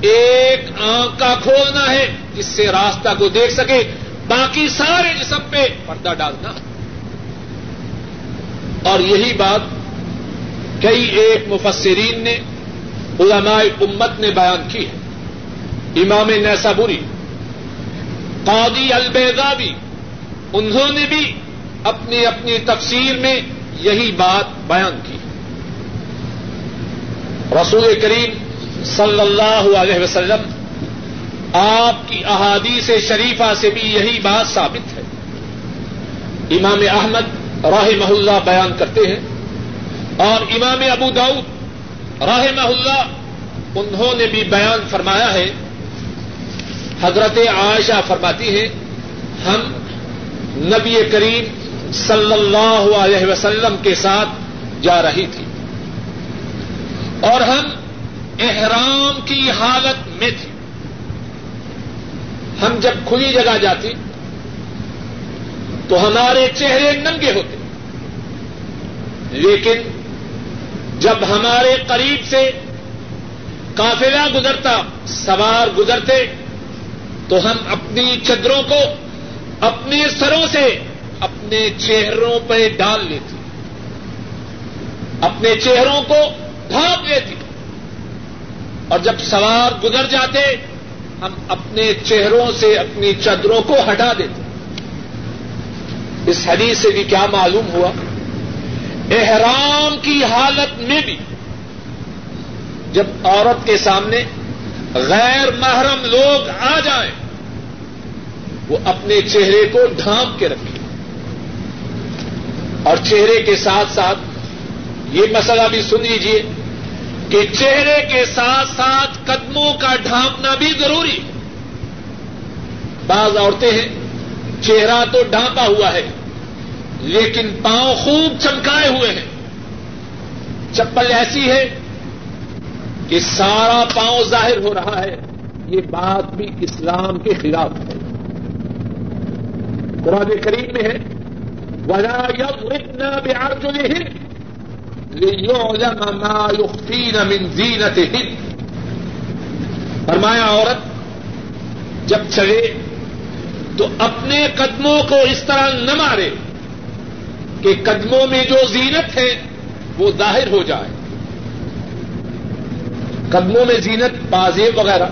ایک آنکھ کا کھولنا ہے جس سے راستہ کو دیکھ سکے۔ باقی سارے جسم پہ پردہ ڈالنا۔ اور یہی بات کئی ایک مفسرین نے علماء امت نے بیان کی ہے۔ امام نیسابوری قاضی البیزاوی انہوں نے بھی اپنی اپنی تفسیر میں یہی بات بیان کی۔ رسول کریم صلی اللہ علیہ وسلم آپ کی احادیث شریفہ سے بھی یہی بات ثابت ہے۔ امام احمد راہ اللہ بیان کرتے ہیں اور امام ابو داؤد راہ اللہ، انہوں نے بھی بیان فرمایا ہے۔ حضرت عائشہ فرماتی ہے ہم نبی کریم صلی اللہ علیہ وسلم کے ساتھ جا رہی تھی۔ اور ہم احرام کی حالت میں تھے۔ ہم جب کھلی جگہ جاتے، تو ہمارے چہرے ننگے ہوتے۔ لیکن جب ہمارے قریب سے کافلا گزرتا، سوار گزرتے، تو ہم اپنی چدروں کو اپنے سروں سے اپنے چہروں پہ ڈال لیتے اپنے چہروں کو ڈھانپ لیتی۔ اور جب سوار گزر جاتے، ہم اپنے چہروں سے اپنی چادروں کو ہٹا دیتے۔ اس حدیث سے بھی کیا معلوم ہوا؟ احرام کی حالت میں بھی جب عورت کے سامنے غیر محرم لوگ آ جائیں، وہ اپنے چہرے کو ڈھانپ کے رکھے اور چہرے کے ساتھ ساتھ یہ مسئلہ بھی سن لیجیے کہ چہرے کے ساتھ ساتھ قدموں کا ڈھانپنا بھی ضروری ہے۔ بعض عورتیں ہیں، چہرہ تو ڈھانپا ہوا ہے۔ لیکن پاؤں خوب چمکائے ہوئے ہیں۔ چپل ایسی ہے کہ سارا پاؤں ظاہر ہو رہا ہے۔ یہ بات بھی اسلام کے خلاف ہے۔ قرآن کریم میں ہے، ولا اتنا بہار جو نہیں من زینتہن فرمایا عورت، جب چلے تو اپنے قدموں کو اس طرح نہ مارے۔ کہ قدموں میں جو زینت ہے وہ ظاہر ہو جائے۔ قدموں میں زینت بازیب وغیرہ۔